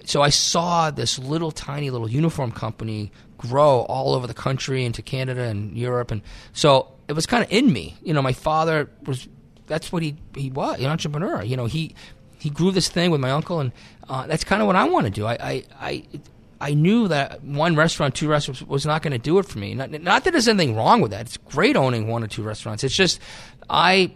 Speaker 2: so I saw this little tiny little uniform company grow all over the country into Canada and Europe, and so it was kind of in me. You know, my father was that's what he he was an entrepreneur. You know, he he grew this thing with my uncle, and uh, that's kind of what I want to do. I I. I I knew that one restaurant, two restaurants was not going to do it for me. Not, not that there's anything wrong with that. It's great owning one or two restaurants. It's just I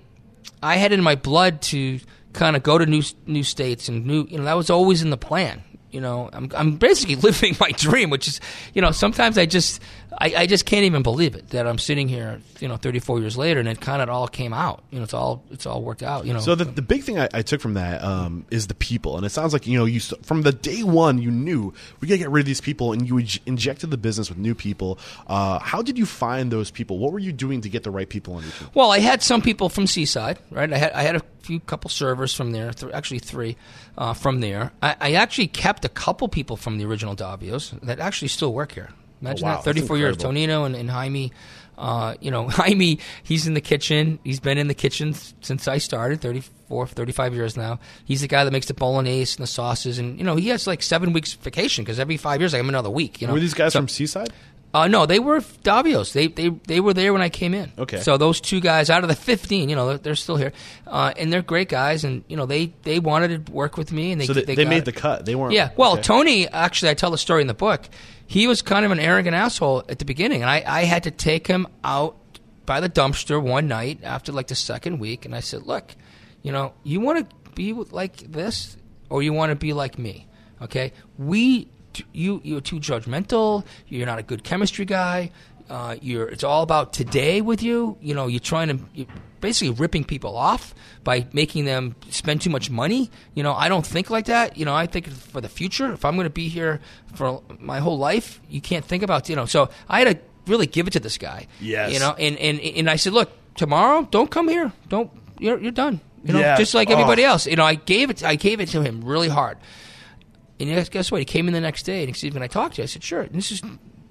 Speaker 2: I had in my blood to kind of go to new new states and new. You know, that was always in the plan. You know, I'm I'm basically [laughs] living my dream, which is, you know, sometimes I just I, I just can't even believe it that I'm sitting here, you know, 34 years later, and it kind of all came out. You know, it's all it's all worked out. You know,
Speaker 1: So the, the big thing I, I took from that um, is the people, and it sounds like you know you from the day one you knew we got to get rid of these people, and you injected the business with new people. Uh, how did you find those people? What were you doing to get the right people on your team?
Speaker 2: Well, I had some people from Seaside, right? I had I had a few couple servers from there, th- actually three uh, from there. I, I actually kept a couple people from the original Davio's that actually still work here. Imagine
Speaker 1: Oh, wow.
Speaker 2: that, thirty four years.
Speaker 1: That's
Speaker 2: Tonino and, and Jaime. Uh, you know, [laughs] Jaime, he's in the kitchen. He's been in the kitchen since I started, 34, 35 years now. He's the guy that makes the bolognese and the sauces, and you know, he has like seven weeks vacation because every five years I have another week. You know,
Speaker 1: Were these guys
Speaker 2: So-
Speaker 1: from Seaside?
Speaker 2: Uh, no, they were Davio's. They they they were there when I came in.
Speaker 1: Okay.
Speaker 2: So those two guys out of the fifteen, you know, they're, they're still here, uh, and they're great guys, and you know, they they wanted to work with me, and they
Speaker 1: So they, they,
Speaker 2: got
Speaker 1: made
Speaker 2: it.
Speaker 1: the cut. They weren't.
Speaker 2: Yeah. Well,
Speaker 1: okay.
Speaker 2: Tony actually, I tell the story in the book. He was kind of an arrogant asshole at the beginning, and I I had to take him out by the dumpster one night after like the second week, and I said, look, you know, you want to be like this, or you want to be like me, okay? We you you're too judgmental. You're not a good chemistry guy. Uh, you're it's all about today with you. You know, you're trying to you're basically ripping people off by making them spend too much money. You know, I don't think like that. You know, I think for the future. If I'm going to be here for my whole life, you can't think about you know. So I had to really give it to this guy.
Speaker 1: Yes.
Speaker 2: You know, and and and I said, look, tomorrow, don't come here. Don't you're you're done. You know,
Speaker 1: Yeah.
Speaker 2: just like
Speaker 1: Oh.
Speaker 2: everybody else. You know, I gave it. I gave it to him really hard. And guess, what? He came in the next day and he said, "Can I talk to you?" I said, "Sure." And this is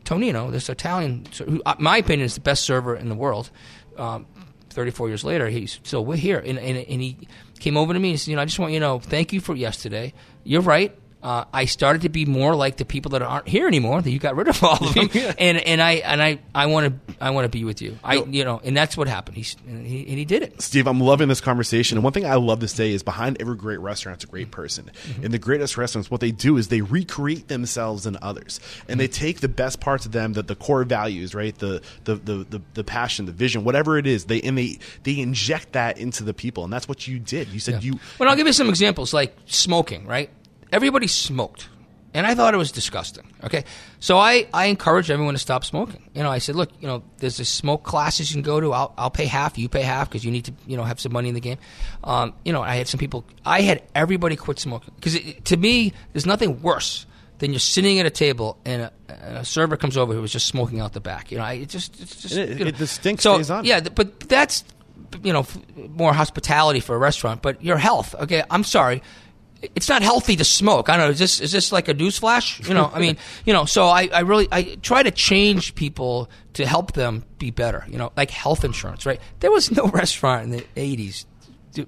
Speaker 2: Tonino, this Italian, who, uh, my opinion, is the best server in the world. Um, Thirty-four years later, he's still we're here, and, and and he came over to me and said, "You know, I just want you to know, thank you for yesterday. You're right. Uh, I started to be more like the people that aren't here anymore. That you got rid of all of them, [laughs] and and I and I I want to I want to be with you. I you know, and that's what happened. He's and he, and he did it.
Speaker 1: Steve, I'm loving this conversation. And one thing I love to say is behind every great restaurant's a great person.
Speaker 2: Mm-hmm.
Speaker 1: And the greatest restaurants, what they do is they recreate themselves and others. And they
Speaker 2: Mm-hmm.
Speaker 1: take the best parts of them, the, the core values, right? The, the, the, the, the passion, the vision, whatever it is, they and they they inject that into the people. And that's what you did. You said you
Speaker 2: Well, I'll give you some examples, like smoking. Right? Everybody smoked, and I thought it was disgusting. Okay, so I I encouraged everyone to stop smoking. You know, I said, look, you know, there's this smoke classes you can go to. I'll I'll pay half, you pay half because you need to you know have some money in the game. Um, you know, I had some people. I had everybody quit smoking because to me, there's nothing worse. Than you're sitting at a table and a, and a server comes over who was just smoking out the back. You know, I, it just it's just
Speaker 1: It-
Speaker 2: you know.
Speaker 1: it- the stink
Speaker 2: so,
Speaker 1: stays on.
Speaker 2: Yeah, but that's you know f- more hospitality for a restaurant. But your health, okay? I'm sorry, it's not healthy to smoke. I don't know. Is this is this like a newsflash? You know, I mean, [laughs] you know. So I, I really I try to change people to help them be better. You know, like health insurance, right? There was no [laughs] restaurant in the '80s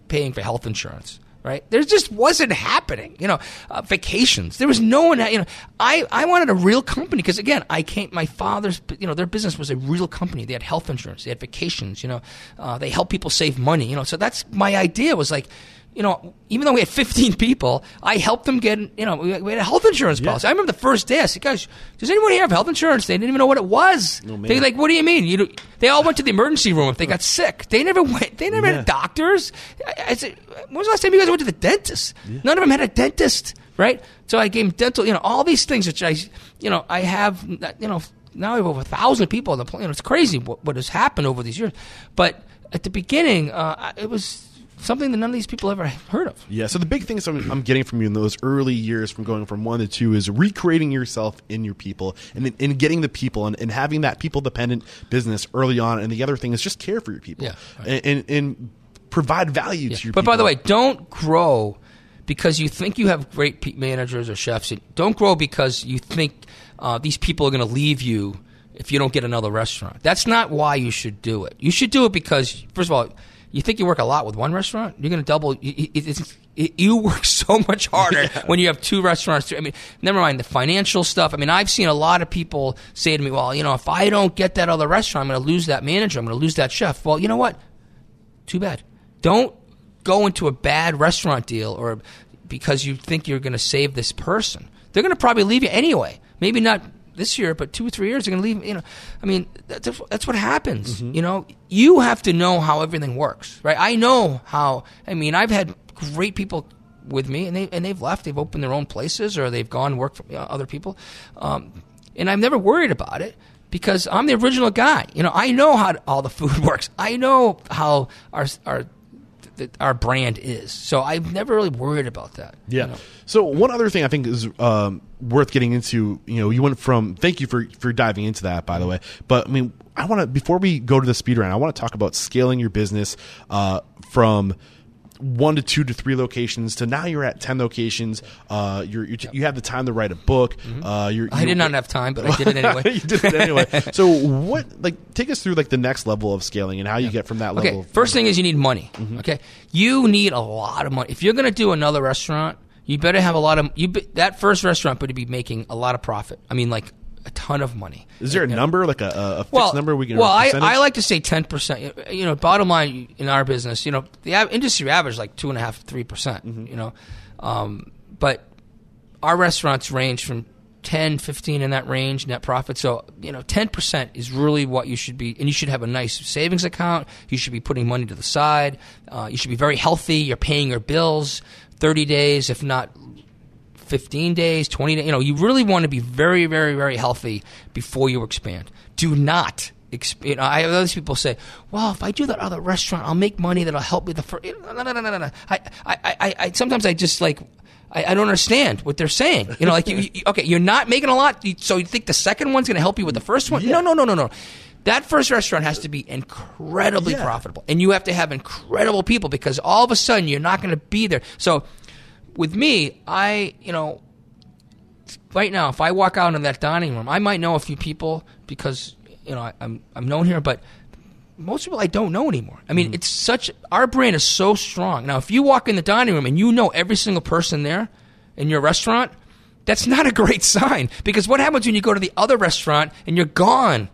Speaker 2: paying for health insurance. Right, there just wasn't happening. You know, uh, vacations. There was no one. You know, I, I wanted a real company because again, I came. My father's, you know, their business was a real company. They had health insurance. They had vacations. You know, uh, they helped people save money. You know, so that's my idea. Was like, you know, even though we had 15 people, I helped them get, you know, we we had a health insurance policy. I remember the first day, I said, guys, does anyone here have health insurance? They didn't even know what it was.
Speaker 1: Man.
Speaker 2: they like, what do you mean? You they all went to the emergency room if they got sick. They never went, they never
Speaker 1: Yeah.
Speaker 2: had doctors. I, I said, when was the last time you guys went to the dentist? None of them had a dentist, right? So I gave them dental, you know, all these things which I, you know, I have, you know, now I have over a thousand people on the planet. It's crazy what, what has happened over these years. But at the beginning, uh, it was something that none of these people ever heard of.
Speaker 1: Yeah. So the big things I'm, I'm getting from you in those early years, from going from one to two, is recreating yourself in your people, and then and getting the people, and, and having that people dependent business early on. And the other thing is just care for your people,
Speaker 2: Yeah, right.
Speaker 1: and, and and provide value to your.
Speaker 2: But
Speaker 1: people.
Speaker 2: by the way, don't grow because you think you have great managers or chefs. Don't grow because you think uh, these people are going to leave you if you don't get another restaurant. That's not why you should do it. You should do it because, first of all, you think you work a lot with one restaurant. You're going to double. It, it, you work [laughs] so much harder when you have two restaurants. I mean, never mind the financial stuff. I mean, I've seen a lot of people say to me, "Well, you know, if I don't get that other restaurant, I'm going to lose that manager. I'm going to lose that chef." Well, you know what? too bad. Don't go into a bad restaurant deal or because you think you're going to save this person. They're going to probably leave you anyway. Maybe not this year, but two or three years, they're going to leave. You know, I mean, that's, that's what happens. You know, you have to know how everything works, right? I know how. I mean, I've had great people with me, and they and they've left. They've opened their own places, or they've gone work for other people, um, and I've never worried about it because I'm the original guy. You know, I know how all the food [laughs] works. I know how our our th- our brand is. So I've never really worried about that. you
Speaker 1: Yeah.
Speaker 2: know.
Speaker 1: So one other thing I think is um, worth getting into. You know, you went from. Thank you for for diving into that, by the way. But I mean, I want to before we go to the speed round, I want to talk about scaling your business uh, from one to two to three locations to now you're at ten locations. Uh, you're, you're you have the time to write a book. Uh, you're,
Speaker 2: Mm-hmm. I did not have time, but I did it [laughs] anyway.
Speaker 1: you did it anyway. So what? Like, take us through like the next level of scaling and how you get from that level.
Speaker 2: Okay, first thing is you need money.
Speaker 1: Mm-hmm.
Speaker 2: Okay, you need a lot of money if you're going to do another restaurant. You better have a lot of you. be- That first restaurant better be making a lot of profit. I mean, like a ton of money.
Speaker 1: is there a number like a, a fixed
Speaker 2: well,
Speaker 1: number we can?
Speaker 2: Well, I. I like to say ten percent. You know, bottom line in our business, you know, the industry average is like two and a half, three percent.
Speaker 1: Mm-hmm.
Speaker 2: You know, um, but our restaurants range from 10, 15 in that range net profit. So you know, ten percent is really what you should be, and you should have a nice savings account. You should be putting money to the side. Uh, you should be very healthy. You're paying your bills thirty days, if not 15 days, 20 days. You know, you really want to be very, very, very healthy before you expand. Do not. Exp- you know, I have other people say, "Well, if I do that other restaurant, I'll make money that'll help me." The first, no, no, no, no, no. I, I, I, I, sometimes I just like, I, I don't understand what they're saying. You know, like you, you, okay, you're not making a lot, so you think the second one's going to help you with the first one? No, no, no, no, no. That first restaurant has to be incredibly
Speaker 1: Yeah.
Speaker 2: profitable, and you have to have incredible people because all of a sudden you're not going to be there. So, with me, I, you know, right now, if I walk out in that dining room, I might know a few people because you know I, I'm I'm known here, but most people I don't know anymore. I mean, mm-hmm. it's such our brand is so strong. Now, if you walk in the dining room and you know every single person there in your restaurant, that's not a great [laughs] sign because what happens when you go to the other restaurant and you're gone?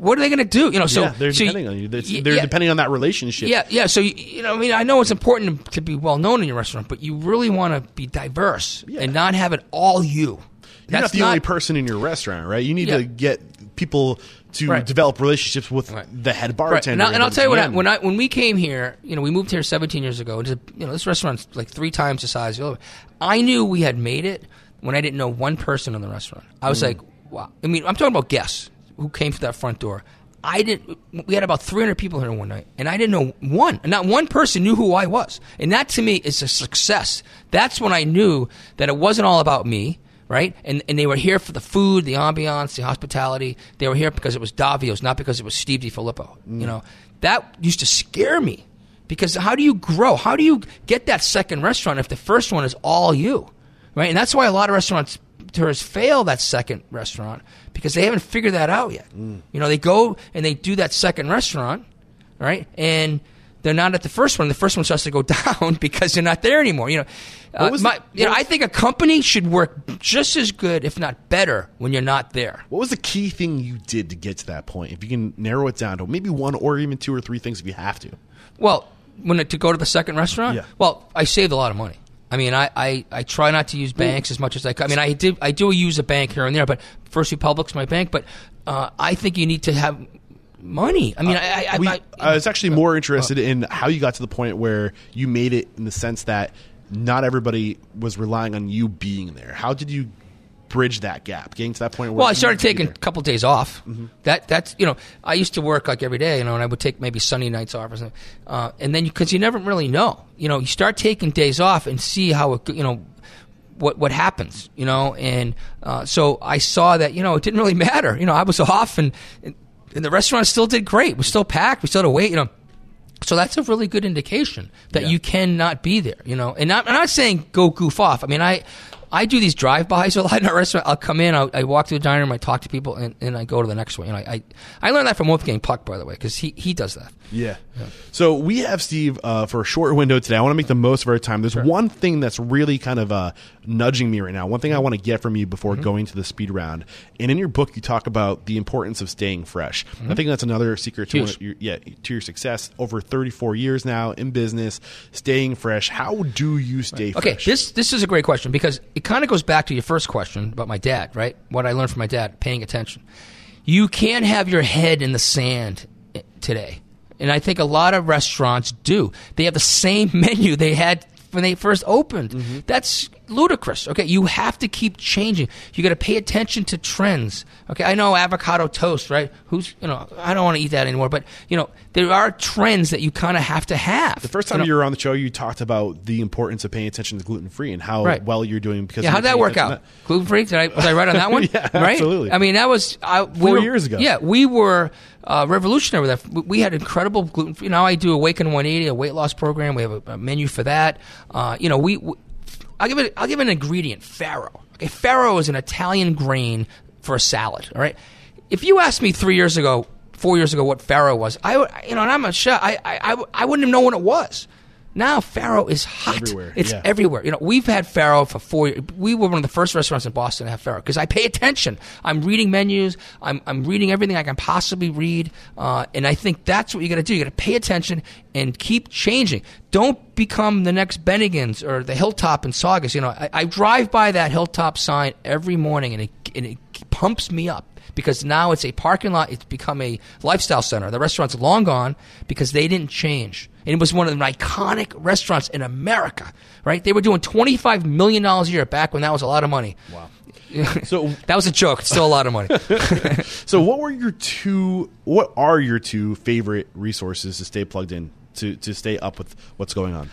Speaker 2: What are they going to do? You know, so
Speaker 1: yeah, they're
Speaker 2: so
Speaker 1: depending on you. They're, they're
Speaker 2: yeah.
Speaker 1: depending on that relationship.
Speaker 2: Yeah, yeah. So you, you know, I mean, I know it's important to, be well known in your restaurant, but you really want to be diverse and not have it all you.
Speaker 1: You're not the only person in your restaurant, right? You need to get people to
Speaker 2: Right.
Speaker 1: develop relationships with
Speaker 2: Right.
Speaker 1: the head
Speaker 2: Right.
Speaker 1: bartender.
Speaker 2: And, I, and I'll tell you what, I, when I when we came here, you know, we moved here 17 years ago. It's a, you know, this restaurant's like three times the size. of the other. I knew we had made it when I didn't know one person in the restaurant. I
Speaker 1: Mm.
Speaker 2: was like, wow. I mean, I'm talking about guests who came to that front door. I didn't. We had about 300 people here one night, and I didn't know one. Not one person knew who I was, and that to me is a success. That's when I knew that it wasn't all about me right? And and they were here for the food, the ambiance, the hospitality. They were here because it was Davio's, not because it was Steve DiFilippo. You know, that used to scare me because how do you grow? How do you get that second restaurant if the first one is all you, right? And that's why a lot of restaurants tourists fail that second restaurant because they haven't figured that out yet. You know, they go and they do that second restaurant, right? And they're not at the first one. The first one starts to go [laughs] down because they're not there anymore. You know, uh, my,
Speaker 1: the-
Speaker 2: you know, I think a company should work just as good, if not better, when you're not there.
Speaker 1: What was the key thing you did to get to that point? If you can narrow it down to maybe one or even two or three things if you have to.
Speaker 2: Well, when it, to go to the second restaurant,
Speaker 1: Yeah.
Speaker 2: well, I saved a lot of money. I mean, I, I, I try not to use banks as much as I can. I mean, I did I do use a bank here and there, but First Republic's my bank. But uh, I think you need to have money. I mean, uh, I, I,
Speaker 1: We,
Speaker 2: I, uh,
Speaker 1: I was actually more interested uh. in how you got to the point where you made it in the sense that not everybody was relying on you being there. How did you bridge that gap, getting to that point where
Speaker 2: Well, I started
Speaker 1: needed to be
Speaker 2: taking a?
Speaker 1: Mm-hmm.
Speaker 2: couple days off. That that's you know I used to work like every day, you know, and I would take maybe Sunday nights off or something. Uh, and then because you, never really know, you know, you start taking days off and see how it, you know what what happens, you know. And uh, so I saw that you know it didn't really [laughs] matter. You know, I was off and and the restaurant still did great. We still packed. We still had to wait. You know. So that's a really good indication that
Speaker 1: Yeah.
Speaker 2: you cannot be there, you know. And I'm, I'm not saying go goof off. I mean, I I do these drive-bys [laughs] a lot in our restaurant. I'll come in, I'll, I walk to the dining room, I talk to people, and, and I go to the next one. You know, I I, I learned that from Wolfgang Puck, by the way, because he he does that.
Speaker 1: Yeah. So we have Steve uh, for a short window today. I want to make the most of our time. There's one thing that's really kind of uh, nudging me right now. One thing I want to get from you before
Speaker 2: Mm-hmm.
Speaker 1: going to the speed round. And in your book, you talk about the importance of staying fresh. I think that's another secret to
Speaker 2: Mm-hmm.
Speaker 1: Your, yeah to your success. Over 34 years now in business, staying fresh. How do you stay fresh?
Speaker 2: Okay,
Speaker 1: fresh?
Speaker 2: this this is a great question because it kind of goes back to your first question about my dad, right? What I learned from my dad, paying attention. You can't have your head in the sand today. And I think a lot of restaurants do. They have the same [laughs] menu they had when they first opened.
Speaker 1: Mm-hmm.
Speaker 2: That's ludicrous. Okay, you have to keep changing. You got to pay attention to trends. Okay, I know avocado toast, right? Who's you know I don't want to eat that anymore, but you know there are trends that you kind of have to have.
Speaker 1: the first time you, were on the show, you talked about the importance of paying attention to gluten free and how
Speaker 2: Right.
Speaker 1: well you're doing because
Speaker 2: Yeah,
Speaker 1: you're
Speaker 2: how'd that work out? Gluten free? Did I was I right on that [laughs] one?
Speaker 1: Yeah,
Speaker 2: right?
Speaker 1: absolutely.
Speaker 2: I mean, that was I, we
Speaker 1: Four
Speaker 2: were-
Speaker 1: years ago.
Speaker 2: Yeah, we were uh, revolutionary with that. We- We had incredible gluten free. Now I do Awaken 180, a weight loss program. We have a, a menu for that. Uh, you know, we, we I'll give it. I'll give an ingredient. Farro. Okay, farro is an Italian grain for a salad. All right. If you asked me three years ago, four years ago, what farro was, I would. You know, and I'm a chef. I I, I, I wouldn't have known what it was. Now farro is hot.
Speaker 1: Everywhere,
Speaker 2: It's
Speaker 1: yeah.
Speaker 2: everywhere. You know, we've had farro for four years. We were one of the first restaurants in Boston to have farro because I pay attention. I'm reading menus. I'm, I'm reading everything I can possibly read. Uh, and I think that's what you got to do. You got to pay attention and keep changing. Don't become the next Bennigan's or the Hilltop in Saugus. You know, I, I drive by that Hilltop sign every morning and it, and it pumps me up because now it's a parking lot. It's become a lifestyle center. The restaurant's long gone because they didn't change. And it was one of the iconic restaurants in America, right? They were doing $25 million a year back when that was a lot of money.
Speaker 1: Wow. [laughs] So
Speaker 2: That was a joke. It's still a lot of money. [laughs]
Speaker 1: So, what were your two? What are your two favorite resources to stay plugged in to to stay up with what's going on?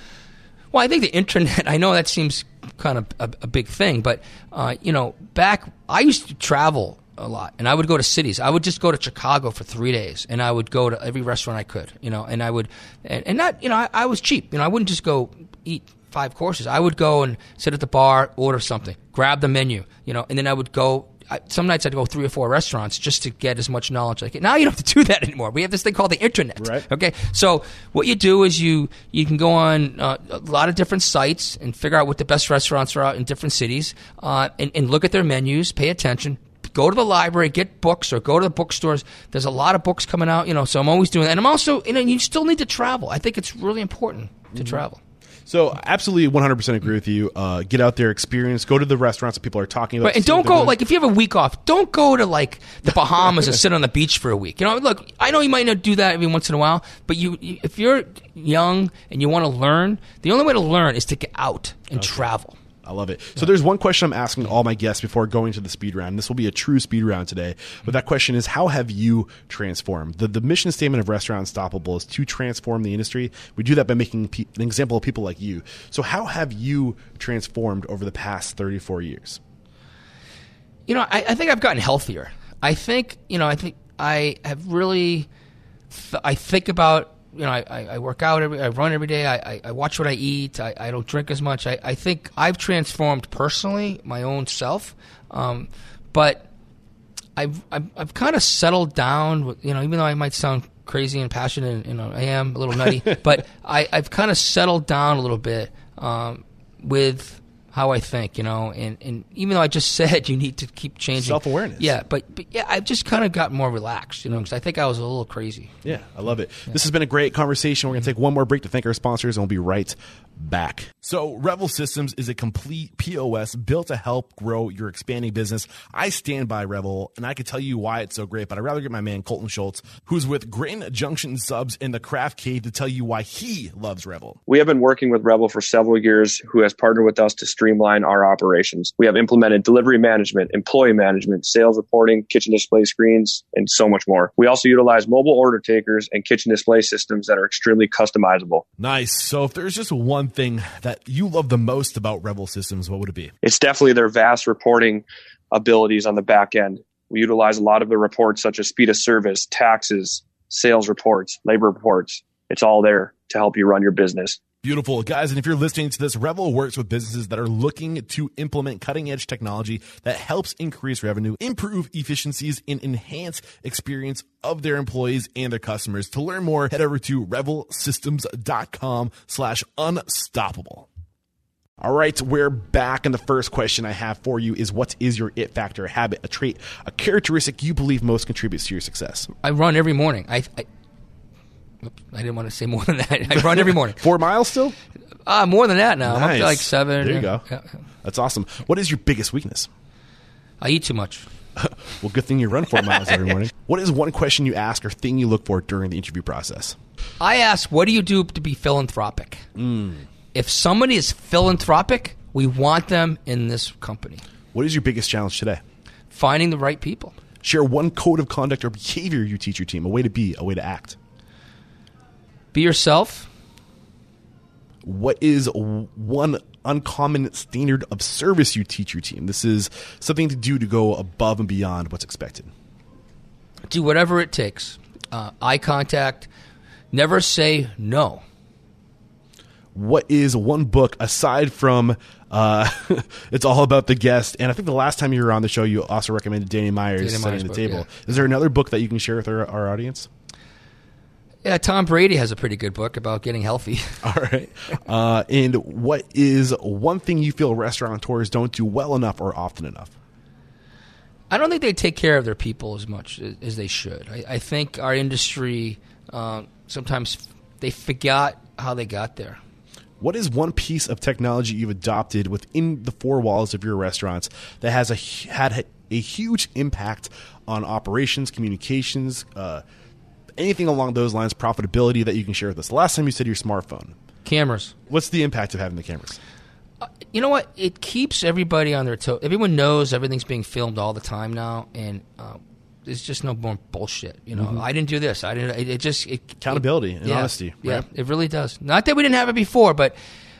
Speaker 2: Well, I think the internet. I know that seems kind of a, a big thing, but uh, you know, back I used to travel a lot, and I would go to cities. I would just go to Chicago for three days, and I would go to every restaurant I could. You know, and I would, and, and not, you know, I, I was cheap. You know, I wouldn't just go eat five courses. I would go and sit at the bar, order something, grab the menu. You know, and then I would go I, some nights I'd go three or four restaurants just to get as much knowledge. Like now, you don't have to do that anymore. We have this thing called the internet.
Speaker 1: Right.
Speaker 2: Okay. So what you do is you you can go on uh, a lot of different sites and figure out what the best restaurants are out in different cities, uh, and, and look at their menus, pay attention. Go to the library, get books, or go to the bookstores. There's a lot of books coming out, you know. So I'm always doing that, and I'm also, you know, you still need to travel. I think it's really important to travel.
Speaker 1: So absolutely 100% agree with you. Uh, get out there, experience, go to the restaurants that people are talking about.
Speaker 2: Right, and don't go like if you have a week off, don't go to like the Bahamas and sit on the beach for a week. You know, look, I know you might not do that every once in a while, but you, you if you're young and you want to learn, the only way to learn is to get out and travel.
Speaker 1: I love it. So there's one question I'm asking all my guests before going to the speed round. This will be a true speed round today. But mm-hmm. that question is, how have you transformed? The, the mission statement of Restaurant Unstoppable is to transform the industry. We do that by making pe- an example of people like you. So how have you transformed over the past 34 years?
Speaker 2: you know, I, I think I've gotten healthier. I think, you know, I think I have really, th- I think about, you know, I, I, work out every, I run every day. I, I, I watch what I eat. I, I don't drink as much. I, I think I've transformed personally, my own self. Um, but I've, I've, I've kind of settled down, with, you know, even though I might sound crazy and passionate, and, you know, I am a little nutty, [laughs] but I, I've kind of settled down a little bit, um, with how I think, you know, and, and even though I just [laughs] said you need to keep changing
Speaker 1: Self-awareness.
Speaker 2: Yeah, but, but yeah, I've just kind of got more relaxed, you know, because I think I was a little crazy.
Speaker 1: Yeah, I love it. This has been a great conversation. We're going to mm-hmm. take one more break to thank our sponsors, and we'll be right back. So, Revel Systems is a complete POS built to help grow your expanding business. I stand by Revel, and I can tell you why it's so great, but I'd rather get my man Colton Schultz, who's with Grain Junction Subs in the Craft Cave, to tell you why he loves Revel.
Speaker 4: We have been working with Revel for several years, who has partnered with us to streamline our operations. We have implemented delivery management, employee management, sales reporting, kitchen display screens, and so much more. We also utilize mobile order takers and kitchen display systems that are extremely customizable.
Speaker 1: Nice. So, if there's just one thing that you love the most about Revel Systems, what would it be?
Speaker 4: It's definitely their vast reporting abilities on the back end. We utilize a lot of the reports such as speed of service, taxes, sales reports, labor reports. It's all there to help you run your business.
Speaker 1: Beautiful. Guys, and if you're listening to this, Revel works with businesses that are looking to implement cutting edge technology that helps increase revenue, improve efficiencies, and enhance experience of their employees and their customers. To learn more, head over to revelsystems.com slash unstoppable. All right, we're back. And the first question I have for you is what is your it factor, a habit, a trait, a characteristic you believe most contributes to your success?
Speaker 2: I run every morning. I, I, oops, I didn't want to say more than that. I run every morning. [laughs]
Speaker 1: Four miles still?
Speaker 2: Ah, more than that now. I'm up to like seven.
Speaker 1: There you go.
Speaker 2: yeah.
Speaker 1: That's awesome. What is your biggest weakness?
Speaker 2: I eat too much. [laughs]
Speaker 1: Well, good thing you run four miles every morning. [laughs] What is one question you ask or thing you look for during the interview process?
Speaker 2: I ask, what do you do to be philanthropic? If somebody is philanthropic, we want them in this company.
Speaker 1: What is your biggest challenge today?
Speaker 2: Finding the right people.
Speaker 1: Share one code of conduct or behavior you teach your team, a way to be, a way to act.
Speaker 2: Be yourself.
Speaker 1: What is one uncommon standard of service you teach your team? This is something to do to go above and beyond what's expected.
Speaker 2: Do whatever it takes. Uh, eye contact. Never say no.
Speaker 1: What is one book aside from uh, [laughs] It's All About the Guest? And I think the last time you were on the show, you also recommended Danny Meyer's
Speaker 2: Danny
Speaker 1: Setting the
Speaker 2: book,
Speaker 1: Table.
Speaker 2: yeah.
Speaker 1: Is there another book that you can share with our, our audience?
Speaker 2: Yeah, Tom Brady has a pretty good book about getting healthy. [laughs]
Speaker 1: All right. Uh, and what is one thing you feel restaurateurs don't do well enough or often enough?
Speaker 2: I don't think they take care of their people as much as, as they should. I, I think our industry um, sometimes they forgot how they got there.
Speaker 1: What is one piece of technology you've adopted within the four walls of your restaurants that has a, had a huge impact on operations, communications, uh, anything along those lines, profitability that you can share with us? The last time you said your smartphone.
Speaker 2: Cameras.
Speaker 1: What's the impact of having the cameras?
Speaker 2: You know what? It keeps everybody on their toes. Everyone knows everything's being filmed all the time now, and uh, there's just no more bullshit. You know, I didn't do this. I didn't. It, it just it,
Speaker 1: Accountability
Speaker 2: it-
Speaker 1: and honesty,
Speaker 2: Yeah, it really does. Not that we didn't have it before, but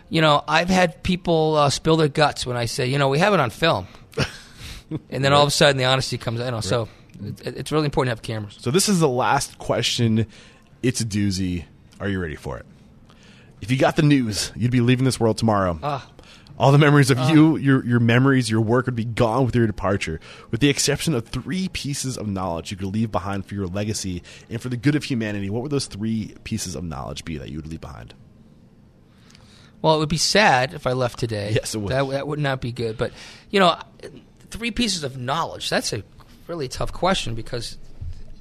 Speaker 2: you know, I've had people uh, spill their guts when I say, you know, we have it on film, [laughs] and then all of a sudden the honesty comes. You know, so it, it's really important to have cameras.
Speaker 1: So this is the last question. It's a doozy. Are you ready for it? If you got the news, you'd be leaving this world tomorrow.
Speaker 2: Ah.
Speaker 1: All the memories of you, your your memories, your work would be gone with your departure, with the exception of three pieces of knowledge you could leave behind for your legacy and for the good of humanity. What would those three pieces of knowledge be that you would leave behind?
Speaker 2: Well, it would be sad if I left today.
Speaker 1: Yes, it would.
Speaker 2: That, that would not be good. But, you know, three pieces of knowledge, that's a really tough question because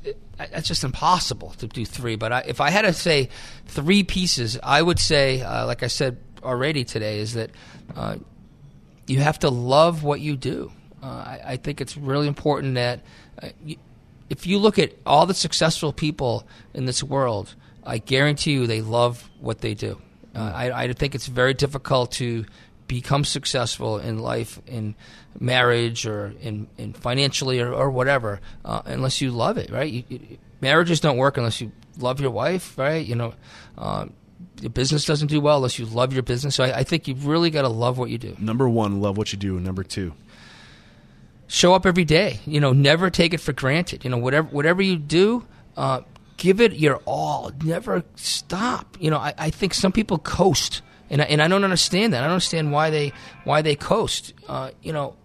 Speaker 2: it, it's just impossible to do three. But I, if I had to say three pieces, I would say, uh, like I said already today, is that uh, you have to love what you do. Uh, I, I, think it's really important that uh, you, if you look at all the successful people in this world, I guarantee you they love what they do. Uh, I, I think it's very difficult to become successful in life, in marriage, or in, in financially, or, or whatever, uh, unless you love it. Right? You, you, marriages don't work unless you love your wife. Right? You know. Um, your business doesn't do well unless you love your business. So I, I think you've really got to love what you do.
Speaker 1: Number one, love what you do. Number two,
Speaker 2: show up every day. You know, never take it for granted. You know, whatever whatever you do, uh, give it your all. Never stop. You know, I, I think some people coast, and I, and I don't understand that. I don't understand why they why they coast. Uh, you know,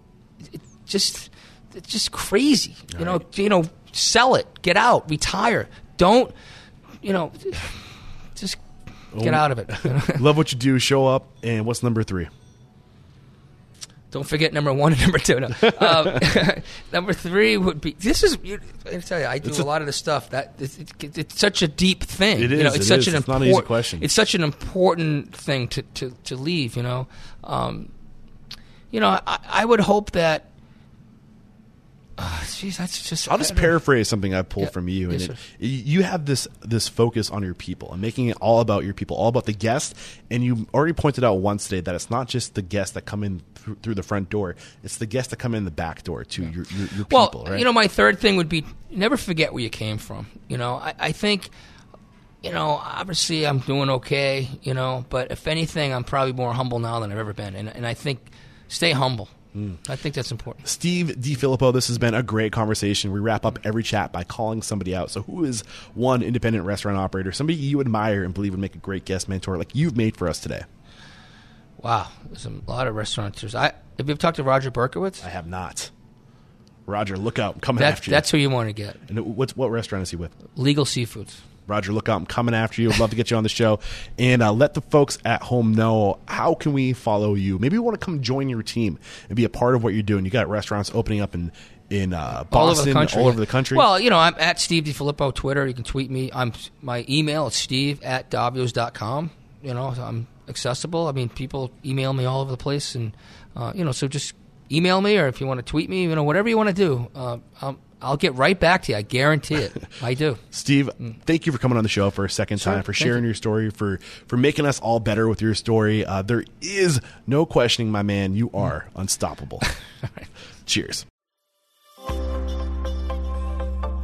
Speaker 2: it just it's just crazy. All you know, right. you know, sell it, get out, retire. Don't, you know, just get out of it. [laughs]
Speaker 1: love what you do. Show up. And what's number three?
Speaker 2: Don't forget number one and [laughs] number two. No. Um, [laughs] number three would be this is. You, I tell you, I do a, a, lot of the stuff that it's, it, it's, such a deep thing.
Speaker 1: It is.
Speaker 2: You know,
Speaker 1: it's
Speaker 2: it
Speaker 1: such
Speaker 2: is.
Speaker 1: an it's important. Not an easy question.
Speaker 2: It's such an important thing to to, to leave. You know, um, you know, I, I would hope that uh, Jeez, that's just.
Speaker 1: I'll just paraphrase something I pulled yeah, from you, and yes, it, you have this this focus on your people and making it all about your people, all about the guest. And you already pointed out once today that it's not just the guests that come in th- through the front door; it's the guests that come in the back door to yeah. your, your, your
Speaker 2: well,
Speaker 1: people. Right?
Speaker 2: you know, my third thing would be never forget where you came from. You know, I, I think you know, obviously I'm doing okay, you know, but if anything, I'm probably more humble now than I've ever been. And, and I think stay humble. Mm. I think that's important.
Speaker 1: Steve DiFilippo, this has been a great conversation. We wrap up every chat by calling somebody out. So, who is one independent restaurant operator, somebody you admire and believe would make a great guest mentor like you've made for us today?
Speaker 2: Wow, there's a lot of restaurateurs. I have you ever talked to Roger Berkowitz?
Speaker 1: I have not. Roger, look out! I'm coming
Speaker 2: that,
Speaker 1: after you.
Speaker 2: That's who you want to get.
Speaker 1: And what's what restaurant is he with?
Speaker 2: Legal Seafoods.
Speaker 1: Roger, look out! I'm coming after you. I'd love to get you on the show, and uh, let the folks at home know how can we follow you. Maybe we want to come join your team and be a part of what you're doing. You got restaurants opening up in in uh, Boston, all over, the country. all over the country.
Speaker 2: Well, you know, I'm at Steve DiFilippo Twitter. You can tweet me. I'm my email is steve at davios.com. You know, I'm accessible. I mean, people email me all over the place, and uh, you know, so just email me or if you want to tweet me, you know, whatever you want to do. Uh, I'll get right back to you. I guarantee it. [laughs] I do.
Speaker 1: Steve, mm. thank you for coming on the show for a second
Speaker 2: sure,
Speaker 1: time, for sharing you. your story, for for making us all better with your story. Uh, there is no questioning, my man. You are mm. unstoppable. [laughs] Cheers.